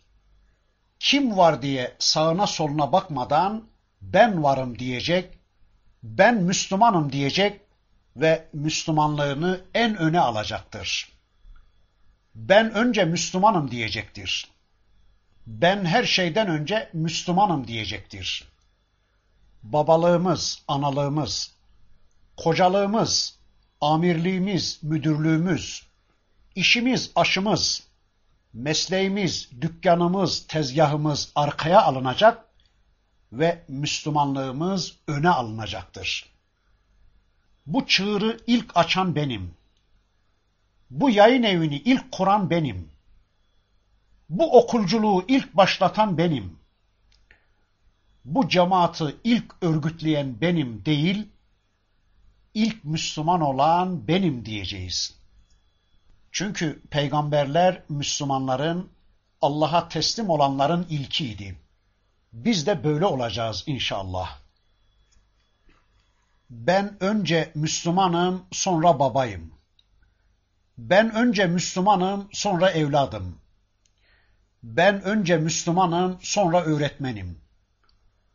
Kim var diye sağına soluna bakmadan ben varım diyecek, ben Müslümanım diyecek ve Müslümanlığını en öne alacaktır. Ben önce Müslümanım diyecektir. Ben her şeyden önce Müslümanım diyecektir. Babalığımız, analığımız, kocalığımız, amirliğimiz, müdürlüğümüz, işimiz, aşımız, mesleğimiz, dükkanımız, tezgahımız arkaya alınacak ve Müslümanlığımız öne alınacaktır. Bu çığırı ilk açan benim. Bu yayın evini ilk kuran benim. Bu okulculuğu ilk başlatan benim. Bu cemaati ilk örgütleyen benim değil, ilk Müslüman olan benim diyeceğiz. Çünkü peygamberler Müslümanların, Allah'a teslim olanların ilkiydi. Biz de böyle olacağız inşallah. Ben önce Müslümanım, sonra babayım. Ben önce Müslümanım, sonra evladım. Ben önce Müslümanım, sonra öğretmenim.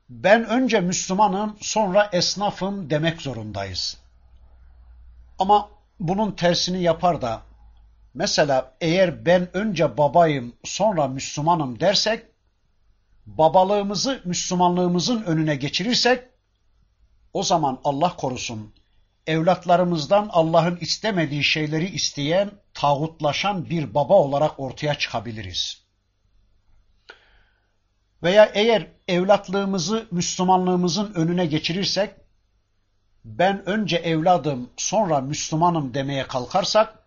Ben önce Müslümanım, sonra esnafım demek zorundayız. Ama bunun tersini yapar da, mesela eğer ben önce babayım, sonra Müslümanım dersek, babalığımızı Müslümanlığımızın önüne geçirirsek, o zaman Allah korusun, evlatlarımızdan Allah'ın istemediği şeyleri isteyen, tağutlaşan bir baba olarak ortaya çıkabiliriz. Veya eğer evlatlığımızı Müslümanlığımızın önüne geçirirsek, ben önce evladım sonra Müslümanım demeye kalkarsak,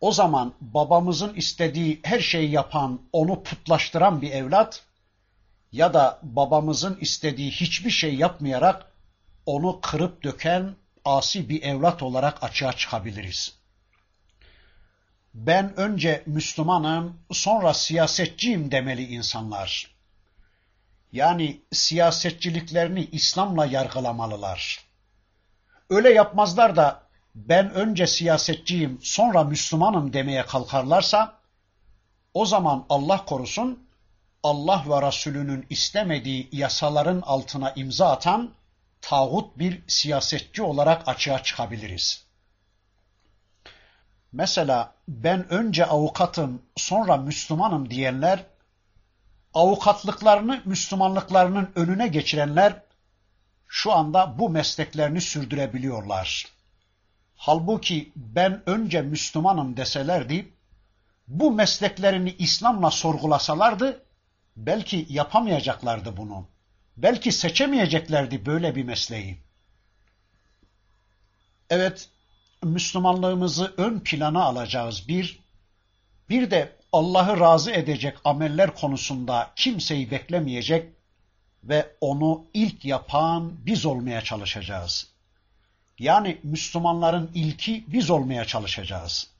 o zaman babamızın istediği her şeyi yapan, onu putlaştıran bir evlat ya da babamızın istediği hiçbir şey yapmayarak onu kırıp döken asi bir evlat olarak açığa çıkabiliriz. Ben önce Müslümanım, sonra siyasetçiyim demeli insanlar. Yani siyasetçiliklerini İslam'la yargılamalılar. Öyle yapmazlar da ben önce siyasetçiyim, sonra Müslümanım demeye kalkarlarsa, o zaman Allah korusun, Allah ve Resulünün istemediği yasaların altına imza atan tağut bir siyasetçi olarak açığa çıkabiliriz. Mesela ben önce avukatım, sonra Müslümanım diyenler, avukatlıklarını Müslümanlıklarının önüne geçirenler, şu anda bu mesleklerini sürdürebiliyorlar. Halbuki ben önce Müslümanım deselerdi, bu mesleklerini İslam'la sorgulasalardı, belki yapamayacaklardı bunu. Belki seçemeyeceklerdi böyle bir mesleği. Evet, Müslümanlığımızı ön plana alacağız bir, Bir de Allah'ı razı edecek ameller konusunda kimseyi beklemeyecek ve onu ilk yapan biz olmaya çalışacağız. Yani Müslümanların ilki biz olmaya çalışacağız.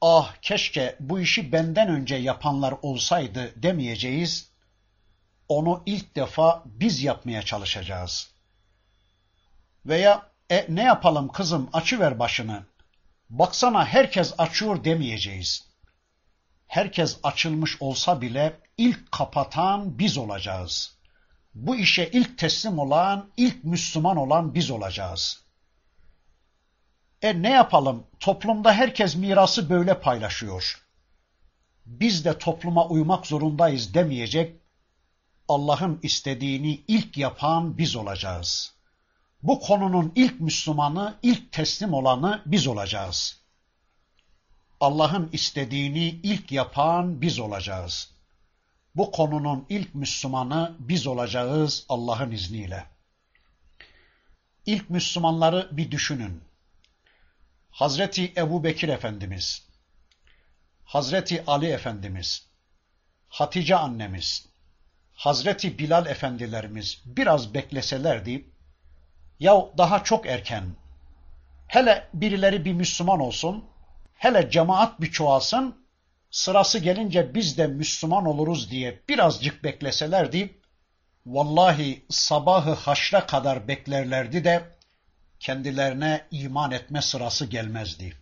Ah keşke bu işi benden önce yapanlar olsaydı demeyeceğiz. Onu ilk defa biz yapmaya çalışacağız. Veya e, ne yapalım kızım açıver başını. Baksana herkes açıyor demeyeceğiz. Herkes açılmış olsa bile ilk kapatan biz olacağız. Bu işe ilk teslim olan, ilk Müslüman olan biz olacağız. E ne yapalım? Toplumda herkes mirası böyle paylaşıyor. Biz de topluma uymak zorundayız demeyecek. Allah'ın istediğini ilk yapan biz olacağız. Bu konunun ilk Müslümanı, ilk teslim olanı biz olacağız. Allah'ın istediğini ilk yapan biz olacağız. Bu konunun ilk Müslümanı biz olacağız Allah'ın izniyle. İlk Müslümanları bir düşünün. Hazreti Ebu Bekir Efendimiz, Hazreti Ali Efendimiz, Hatice annemiz, Hazreti Bilal Efendilerimiz biraz bekleselerdi, ya daha çok erken, hele birileri bir Müslüman olsun, hele cemaat bir çoğalsın, sırası gelince biz de Müslüman oluruz diye birazcık bekleselerdi, vallahi sabahı haşra kadar beklerlerdi de kendilerine iman etme sırası gelmezdi.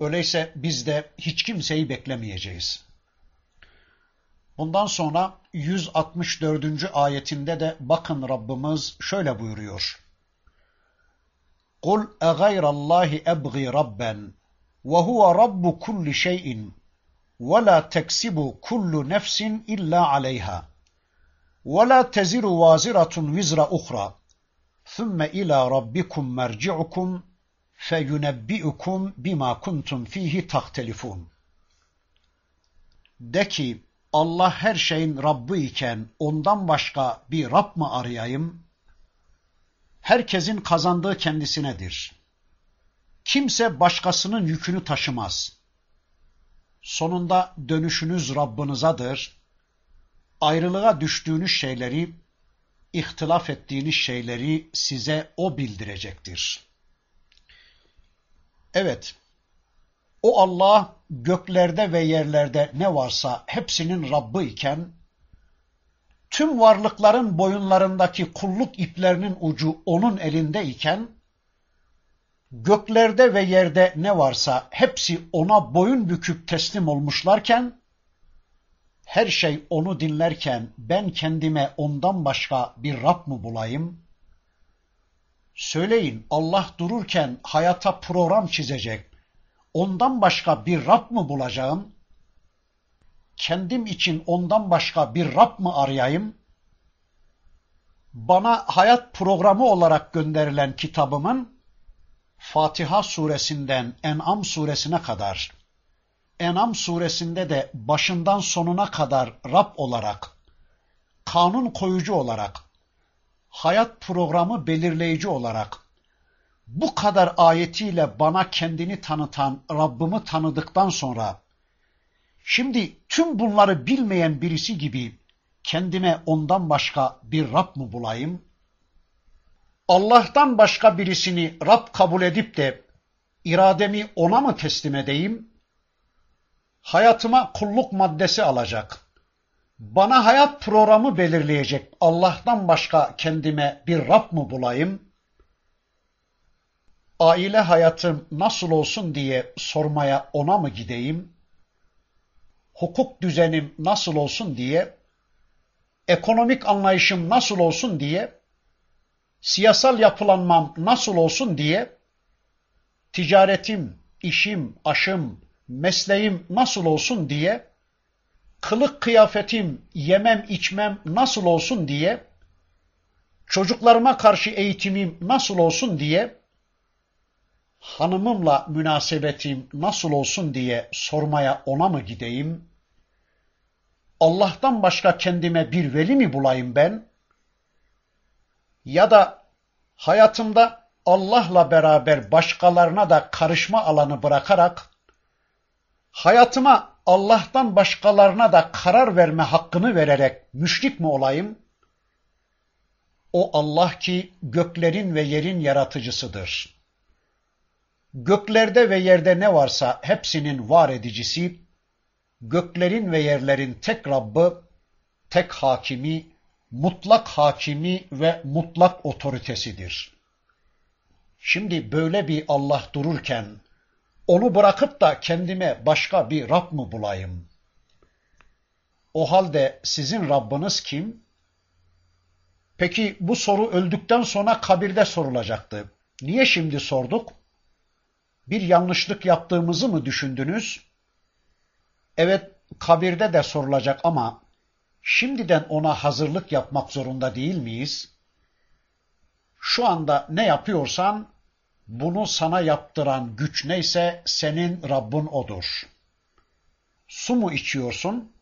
Öyleyse biz de hiç kimseyi beklemeyeceğiz. Ondan sonra 164. ayetinde de bakın Rabbimiz şöyle buyuruyor. قُلْ اَغَيْرَ اللّٰهِ اَبْغِي رَبَّنْ وَهُوَ رَبُّ كُلِّ شَيْءٍ وَلَا تَكْسِبُ كُلُّ نَفْسٍ اِلَّا عَلَيْهَا وَلَا تَزِرُ وَازِرَةٌ وِزْرَ اُخْرَى ثُمَّ اِلَى رَبِّكُمْ مَرْجِعُكُمْ فَيُنَبِّئُكُمْ بِمَا كُنْتُمْ ف۪يهِ تَخْتَلِفُونَ De ki, Allah her şeyin Rabbi iken ondan başka bir Rab mı arayayım? Herkesin kazandığı kendisinedir. Kimse başkasının yükünü taşımaz. Sonunda dönüşünüz Rabbinizadır. Ayrılığa düştüğünüz şeyleri, ihtilaf ettiğiniz şeyleri size O bildirecektir. Evet, o Allah göklerde ve yerlerde ne varsa hepsinin Rabbi iken, tüm varlıkların boyunlarındaki kulluk iplerinin ucu onun elinde iken, göklerde ve yerde ne varsa hepsi ona boyun büküp teslim olmuşlarken, her şey onu dinlerken ben kendime ondan başka bir Rab mı bulayım? Söyleyin Allah dururken hayata program çizecek, ondan başka bir Rab mı bulacağım? Kendim için ondan başka bir Rab mı arayayım? Bana hayat programı olarak gönderilen kitabımın Fatiha suresinden En'am suresine kadar, En'am suresinde de başından sonuna kadar Rab olarak, kanun koyucu olarak, hayat programı belirleyici olarak, bu kadar ayetiyle bana kendini tanıtan Rabbimi tanıdıktan sonra, şimdi tüm bunları bilmeyen birisi gibi kendime ondan başka bir Rab mı bulayım? Allah'tan başka birisini Rab kabul edip de irademi ona mı teslim edeyim? Hayatıma kulluk maddesi alacak. Bana hayat programı belirleyecek Allah'tan başka kendime bir Rab mı bulayım? Aile hayatım nasıl olsun diye sormaya ona mı gideyim? Hukuk düzenim nasıl olsun diye, ekonomik anlayışım nasıl olsun diye, siyasal yapılanmam nasıl olsun diye, ticaretim, işim, aşım, mesleğim nasıl olsun diye, kılık kıyafetim, yemem içmem nasıl olsun diye, çocuklarıma karşı eğitimim nasıl olsun diye, hanımımla münasebetim nasıl olsun diye sormaya ona mı gideyim? Allah'tan başka kendime bir veli mi bulayım ben? Ya da hayatımda Allah'la beraber başkalarına da karışma alanı bırakarak Hayatıma Allah'tan başkalarına da karar verme hakkını vererek müşrik mi olayım? O Allah ki göklerin ve yerin yaratıcısıdır. Göklerde ve yerde ne varsa hepsinin var edicisi, göklerin ve yerlerin tek Rabbı, tek hakimi, mutlak hakimi ve mutlak otoritesidir. Şimdi böyle bir Allah dururken, onu bırakıp da kendime başka bir Rab mı bulayım? O halde sizin Rabbiniz kim? Peki bu soru öldükten sonra kabirde sorulacaktı. Niye şimdi sorduk? Bir yanlışlık yaptığımızı mı düşündünüz? Evet, kabirde de sorulacak ama şimdiden ona hazırlık yapmak zorunda değil miyiz? Şu anda ne yapıyorsan bunu sana yaptıran güç neyse senin Rabbin odur. Su mu içiyorsun?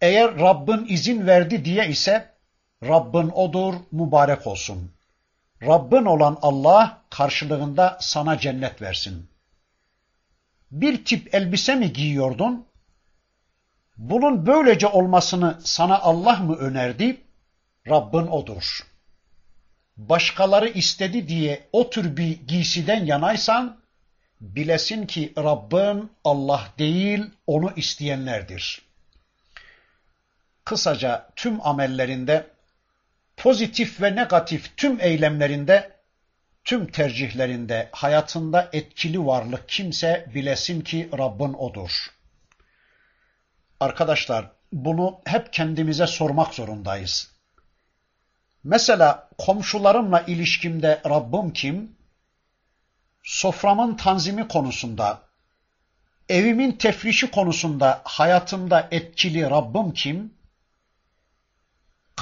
Eğer Rabbin izin verdi diye ise Rabbin odur, mübarek olsun. Rabbin olan Allah karşılığında sana cennet versin. Bir tip elbise mi giyiyordun? Bunun böylece olmasını sana Allah mı önerdi? Rabbin odur. Başkaları istedi diye o tür bir giysiden yanaysan, bilesin ki Rabbin Allah değil, onu isteyenlerdir. Kısaca tüm amellerinde, pozitif ve negatif tüm eylemlerinde, tüm tercihlerinde, hayatında etkili varlık kimse bilesin ki Rabbin odur. Arkadaşlar, bunu hep kendimize sormak zorundayız. Mesela komşularımla ilişkimde Rabbim kim? Soframın tanzimi konusunda, evimin tefrişi konusunda hayatımda etkili Rabbim kim?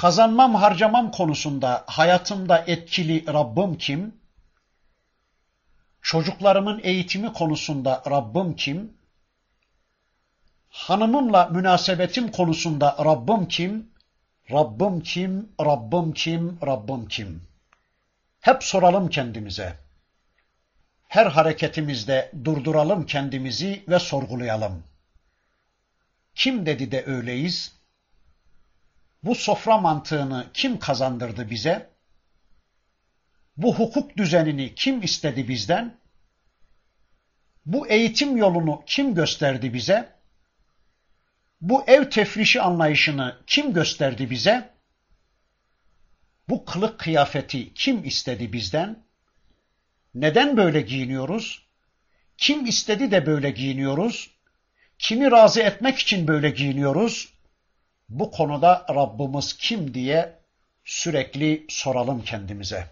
Kazanmam harcamam konusunda hayatımda etkili Rabbim kim? Çocuklarımın eğitimi konusunda Rabbim kim? Hanımımla münasebetim konusunda Rabbim kim? Rabbim kim? Rabbim kim? Rabbim kim? Hep soralım kendimize. Her hareketimizde durduralım kendimizi ve sorgulayalım. Kim dedi de öyleyiz? Bu sofra mantığını kim kazandırdı bize? Bu hukuk düzenini kim istedi bizden? Bu eğitim yolunu kim gösterdi bize? Bu ev tefrişi anlayışını kim gösterdi bize? Bu kılık kıyafeti kim istedi bizden? Neden böyle giyiniyoruz? Kim istedi de böyle giyiniyoruz? Kimi razı etmek için böyle giyiniyoruz? Bu konuda Rabbimiz kim diye sürekli soralım kendimize.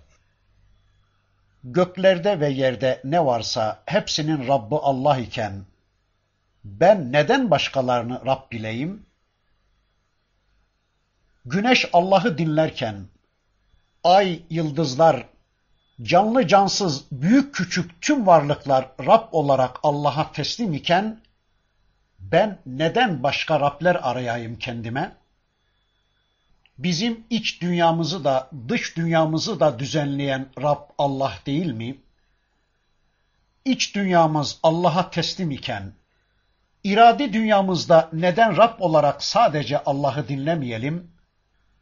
Göklerde ve yerde ne varsa hepsinin Rabbi Allah iken ben neden başkalarını Rab bileyim? Güneş Allah'ı dinlerken, ay, yıldızlar, canlı cansız, büyük küçük tüm varlıklar Rab olarak Allah'a teslim iken, ben neden başka Rabler arayayım kendime? Bizim iç dünyamızı da dış dünyamızı da düzenleyen Rab Allah değil mi? İç dünyamız Allah'a teslim iken, iradi dünyamızda neden Rab olarak sadece Allah'ı dinlemeyelim?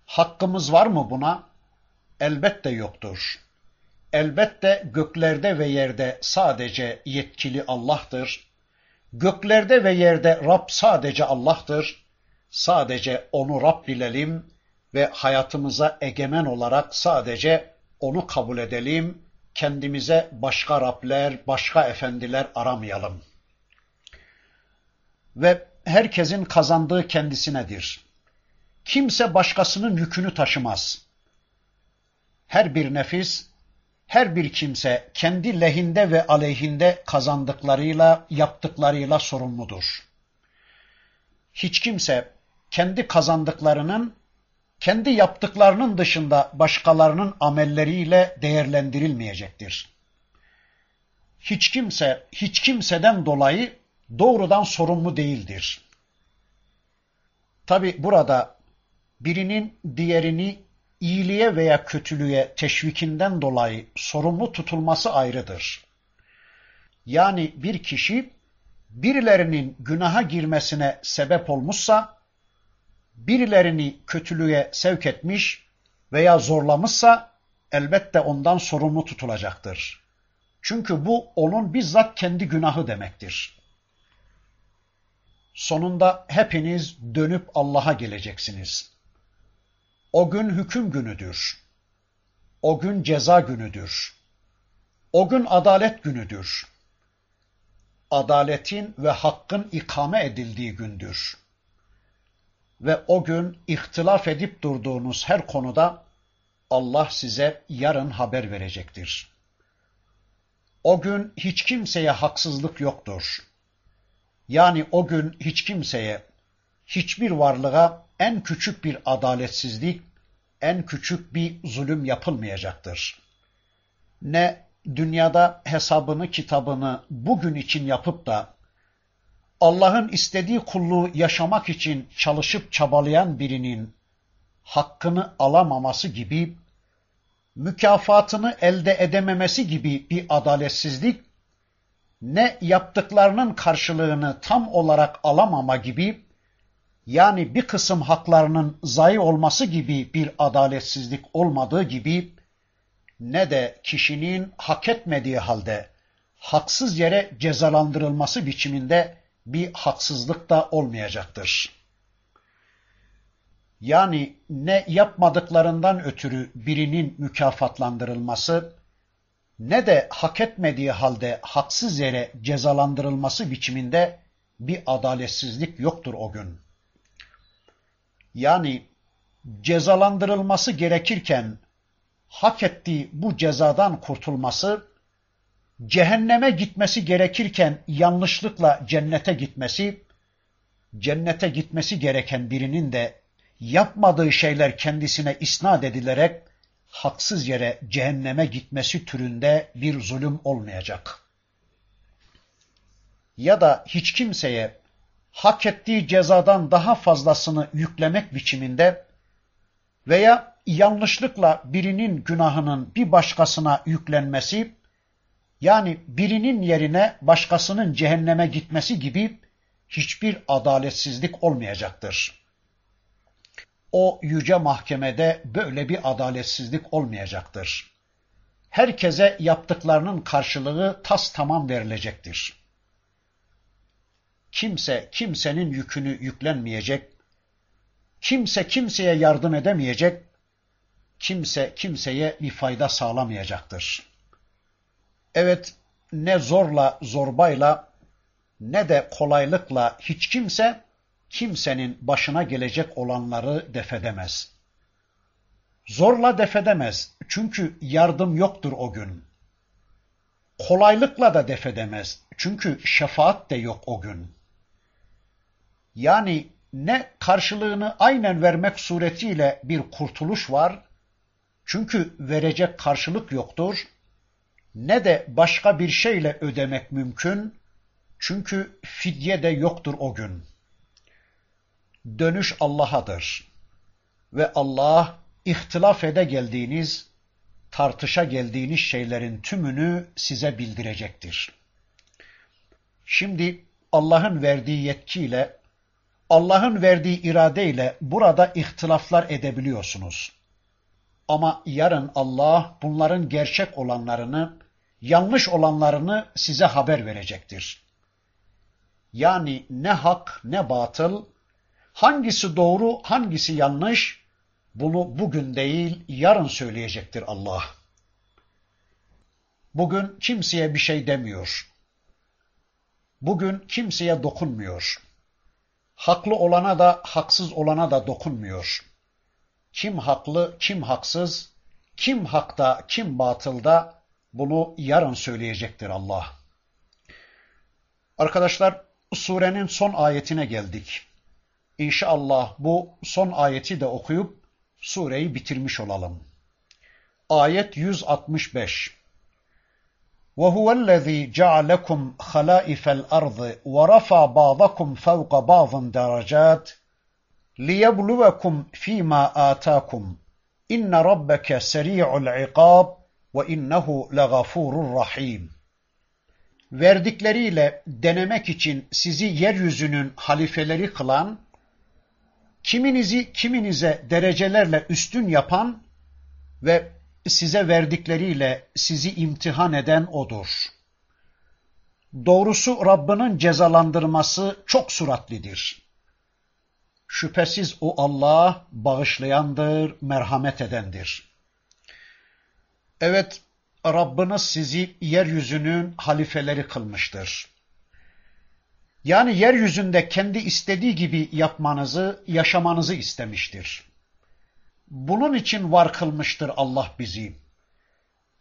Hakkımız var mı buna? Elbette yoktur. Elbette göklerde ve yerde sadece yetkili Allah'tır. Göklerde ve yerde Rab sadece Allah'tır. Sadece onu Rab bilelim ve hayatımıza egemen olarak sadece onu kabul edelim. Kendimize başka Rabler, başka efendiler aramayalım. Ve herkesin kazandığı kendisinedir. Kimse başkasının yükünü taşımaz. Her bir nefis her bir kimse kendi lehinde ve aleyhinde kazandıklarıyla, yaptıklarıyla sorumludur. Hiç kimse kendi kazandıklarının, kendi yaptıklarının dışında başkalarının amelleriyle değerlendirilmeyecektir. Hiç kimse, hiç kimseden dolayı doğrudan sorumlu değildir. Tabi burada birinin diğerini iyiliğe veya kötülüğe teşvikinden dolayı sorumlu tutulması ayrıdır. Yani bir kişi birilerinin günaha girmesine sebep olmuşsa, birilerini kötülüğe sevk etmiş veya zorlamışsa elbette ondan sorumlu tutulacaktır. Çünkü bu onun bizzat kendi günahı demektir. Sonunda hepiniz dönüp Allah'a geleceksiniz. O gün hüküm günüdür. O gün ceza günüdür. O gün adalet günüdür. Adaletin ve hakkın ikame edildiği gündür. Ve o gün ihtilaf edip durduğunuz her konuda Allah size yarın haber verecektir. O gün hiç kimseye haksızlık yoktur. Yani o gün hiç kimseye, hiçbir varlığa en küçük bir adaletsizlik, en küçük bir zulüm yapılmayacaktır. Ne dünyada hesabını, kitabını bugün için yapıp da Allah'ın istediği kulluğu yaşamak için çalışıp çabalayan birinin hakkını alamaması gibi, mükafatını elde edememesi gibi bir adaletsizlik, ne yaptıklarının karşılığını tam olarak alamama gibi, yani bir kısım haklarının zayi olması gibi bir adaletsizlik olmadığı gibi, ne de kişinin hak etmediği halde haksız yere cezalandırılması biçiminde bir haksızlık da olmayacaktır. Yani ne yapmadıklarından ötürü birinin mükafatlandırılması, ne de hak etmediği halde haksız yere cezalandırılması biçiminde bir adaletsizlik yoktur o gün. Yani cezalandırılması gerekirken hak ettiği bu cezadan kurtulması, cehenneme gitmesi gerekirken yanlışlıkla cennete gitmesi, cennete gitmesi gereken birinin de yapmadığı şeyler kendisine isnat edilerek haksız yere cehenneme gitmesi türünde bir zulüm olmayacak. Ya da hiç kimseye hak ettiği cezadan daha fazlasını yüklemek biçiminde veya yanlışlıkla birinin günahının bir başkasına yüklenmesi, yani birinin yerine başkasının cehenneme gitmesi gibi hiçbir adaletsizlik olmayacaktır. O yüce mahkemede böyle bir adaletsizlik olmayacaktır. Herkese yaptıklarının karşılığı tas tamam verilecektir. Kimse kimsenin yükünü yüklenmeyecek, kimse kimseye yardım edemeyecek, kimse kimseye bir fayda sağlamayacaktır. Evet, ne zorla, zorbayla, ne de kolaylıkla hiç kimse kimsenin başına gelecek olanları defedemez. Zorla defedemez çünkü yardım yoktur o gün. Kolaylıkla da defedemez çünkü şefaat de yok o gün. Yani ne karşılığını aynen vermek suretiyle bir kurtuluş var, çünkü verecek karşılık yoktur, ne de başka bir şeyle ödemek mümkün, çünkü fidye de yoktur o gün. Dönüş Allah'adır ve Allah ihtilaf ede geldiğiniz, tartışa geldiğiniz şeylerin tümünü size bildirecektir. Şimdi Allah'ın verdiği yetkiyle, Allah'ın verdiği iradeyle burada ihtilaflar edebiliyorsunuz. Ama yarın Allah bunların gerçek olanlarını, yanlış olanlarını size haber verecektir. Yani ne hak ne batıl, hangisi doğru hangisi yanlış, bunu bugün değil yarın söyleyecektir Allah. Bugün kimseye bir şey demiyor. Bugün kimseye dokunmuyor. Haklı olana da haksız olana da dokunmuyor. Kim haklı, kim haksız, kim hakta, kim batılda bunu yarın söyleyecektir Allah. Arkadaşlar surenin son ayetine geldik. İnşallah bu son ayeti de okuyup sureyi bitirmiş olalım. Ayet 165 وهو الذي جعلكم خلائف الأرض ورفع بعضكم فوق بعض درجات ليبلوكم فيما آتاكم إن ربك سريع العقاب وإنه لغفور رحيم verdikleriyle denemek için sizi yeryüzünün halifeleri kılan, kiminizi kiminize derecelerle üstün yapan ve size verdikleriyle sizi imtihan eden odur. Doğrusu Rabbinin cezalandırması çok suratlidir. Şüphesiz o Allah bağışlayandır, merhamet edendir. Evet, Rabbiniz sizi yeryüzünün halifeleri kılmıştır. Yani yeryüzünde kendi istediği gibi yapmanızı, yaşamanızı istemiştir. Bunun için var kılmıştır Allah bizi.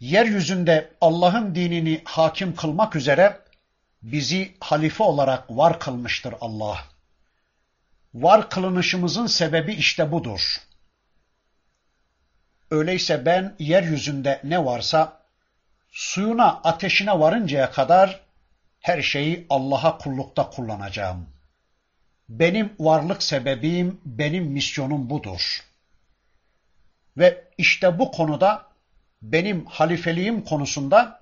Yeryüzünde Allah'ın dinini hakim kılmak üzere bizi halife olarak var kılmıştır Allah. Var kılınışımızın sebebi işte budur. Öyleyse ben yeryüzünde ne varsa suyuna ateşine varıncaya kadar her şeyi Allah'a kullukta kullanacağım. Benim varlık sebebim, benim misyonum budur. Ve işte bu konuda benim halifeliğim konusunda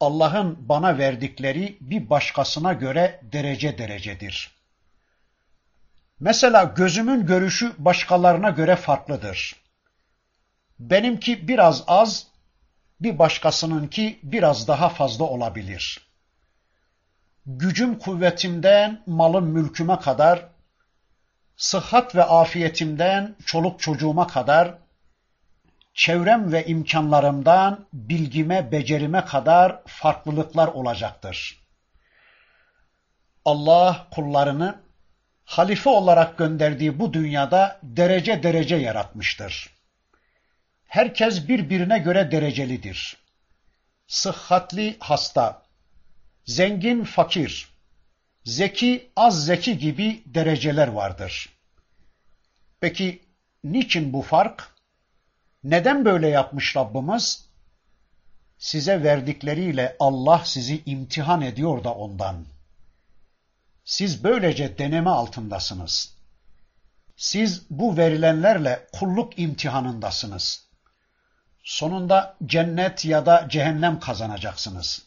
Allah'ın bana verdikleri bir başkasına göre derece derecedir. Mesela gözümün görüşü başkalarına göre farklıdır. Benimki biraz az, bir başkasınınki biraz daha fazla olabilir. Gücüm kuvvetimden malım mülküme kadar, sıhhat ve afiyetimden çoluk çocuğuma kadar, çevrem ve imkanlarımdan bilgime, becerime kadar farklılıklar olacaktır. Allah kullarını halife olarak gönderdiği bu dünyada derece derece yaratmıştır. Herkes birbirine göre derecelidir. Sıhhatli hasta, zengin fakir, zeki az zeki gibi dereceler vardır. Peki niçin bu fark? Neden böyle yapmış Rabbimiz? Size verdikleriyle Allah sizi imtihan ediyor da ondan. Siz böylece deneme altındasınız. Siz bu verilenlerle kulluk imtihanındasınız. Sonunda cennet ya da cehennem kazanacaksınız.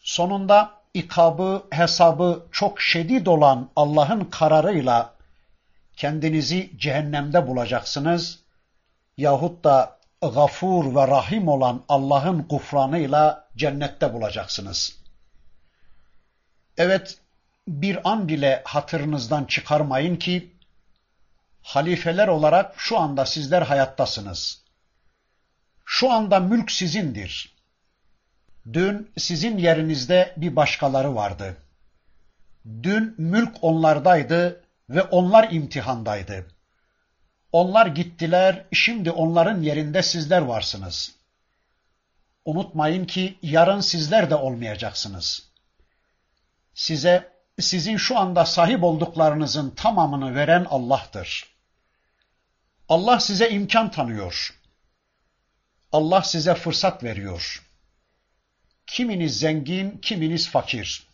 Sonunda ikabı, hesabı çok şedid olan Allah'ın kararıyla kendinizi cehennemde bulacaksınız yahut da gafur ve rahim olan Allah'ın gufranıyla cennette bulacaksınız. Evet, bir an bile hatırınızdan çıkarmayın ki halifeler olarak şu anda sizler hayattasınız. Şu anda mülk sizindir. Dün sizin yerinizde bir başkaları vardı. Dün mülk onlardaydı ve onlar imtihandaydı. Onlar gittiler, şimdi onların yerinde sizler varsınız. Unutmayın ki yarın sizler de olmayacaksınız. Size sizin şu anda sahip olduklarınızın tamamını veren Allah'tır. Allah size imkan tanıyor. Allah size fırsat veriyor. Kiminiz zengin, kiminiz fakir.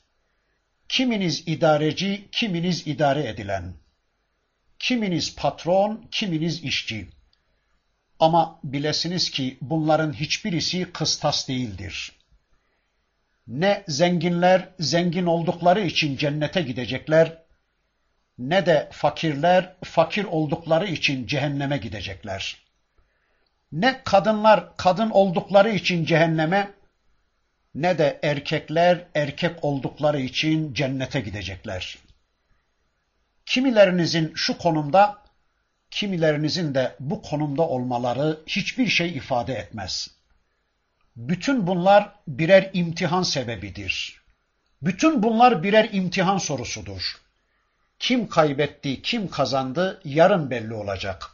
Kiminiz idareci, kiminiz idare edilen. Kiminiz patron, kiminiz işçi. Ama bilesiniz ki bunların hiçbirisi kıstas değildir. Ne zenginler zengin oldukları için cennete gidecekler, ne de fakirler fakir oldukları için cehenneme gidecekler. Ne kadınlar kadın oldukları için cehenneme, ne de erkekler erkek oldukları için cennete gidecekler. Kimilerinizin şu konumda, kimilerinizin de bu konumda olmaları hiçbir şey ifade etmez. Bütün bunlar birer imtihan sebebidir. Bütün bunlar birer imtihan sorusudur. Kim kaybetti, kim kazandı yarın belli olacak.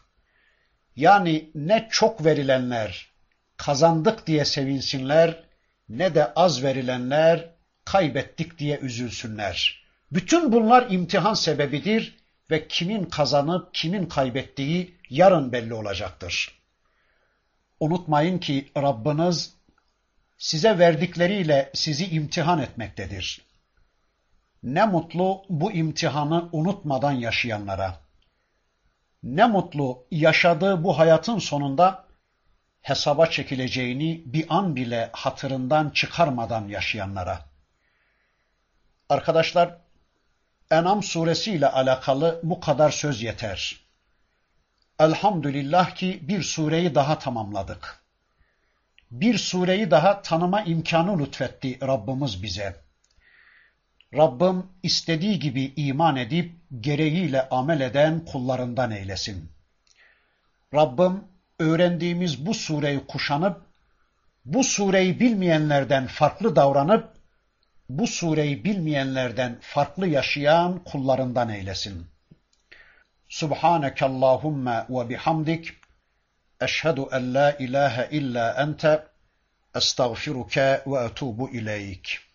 Yani ne çok verilenler kazandık diye sevinsinler, ne de az verilenler kaybettik diye üzülsünler. Bütün bunlar imtihan sebebidir ve kimin kazanıp kimin kaybettiği yarın belli olacaktır. Unutmayın ki Rabbiniz size verdikleriyle sizi imtihan etmektedir. Ne mutlu bu imtihanı unutmadan yaşayanlara. Ne mutlu yaşadığı bu hayatın sonunda hesaba çekileceğini bir an bile hatırından çıkarmadan yaşayanlara. Arkadaşlar, Enam suresi ile alakalı bu kadar söz yeter. Elhamdülillah ki bir sureyi daha tamamladık. Bir sureyi daha tanıma imkanı lütfetti Rabbimiz bize. Rabbim istediği gibi iman edip gereğiyle amel eden kullarından eylesin. Rabbim öğrendiğimiz bu sureyi kuşanıp, bu sureyi bilmeyenlerden farklı davranıp, bu sureyi bilmeyenlerden farklı yaşayan kullarından eylesin. Subhaneke Allahumma ve bihamdik eşhedü en la ilahe illa ente estağfiruke ve etubu ileyk.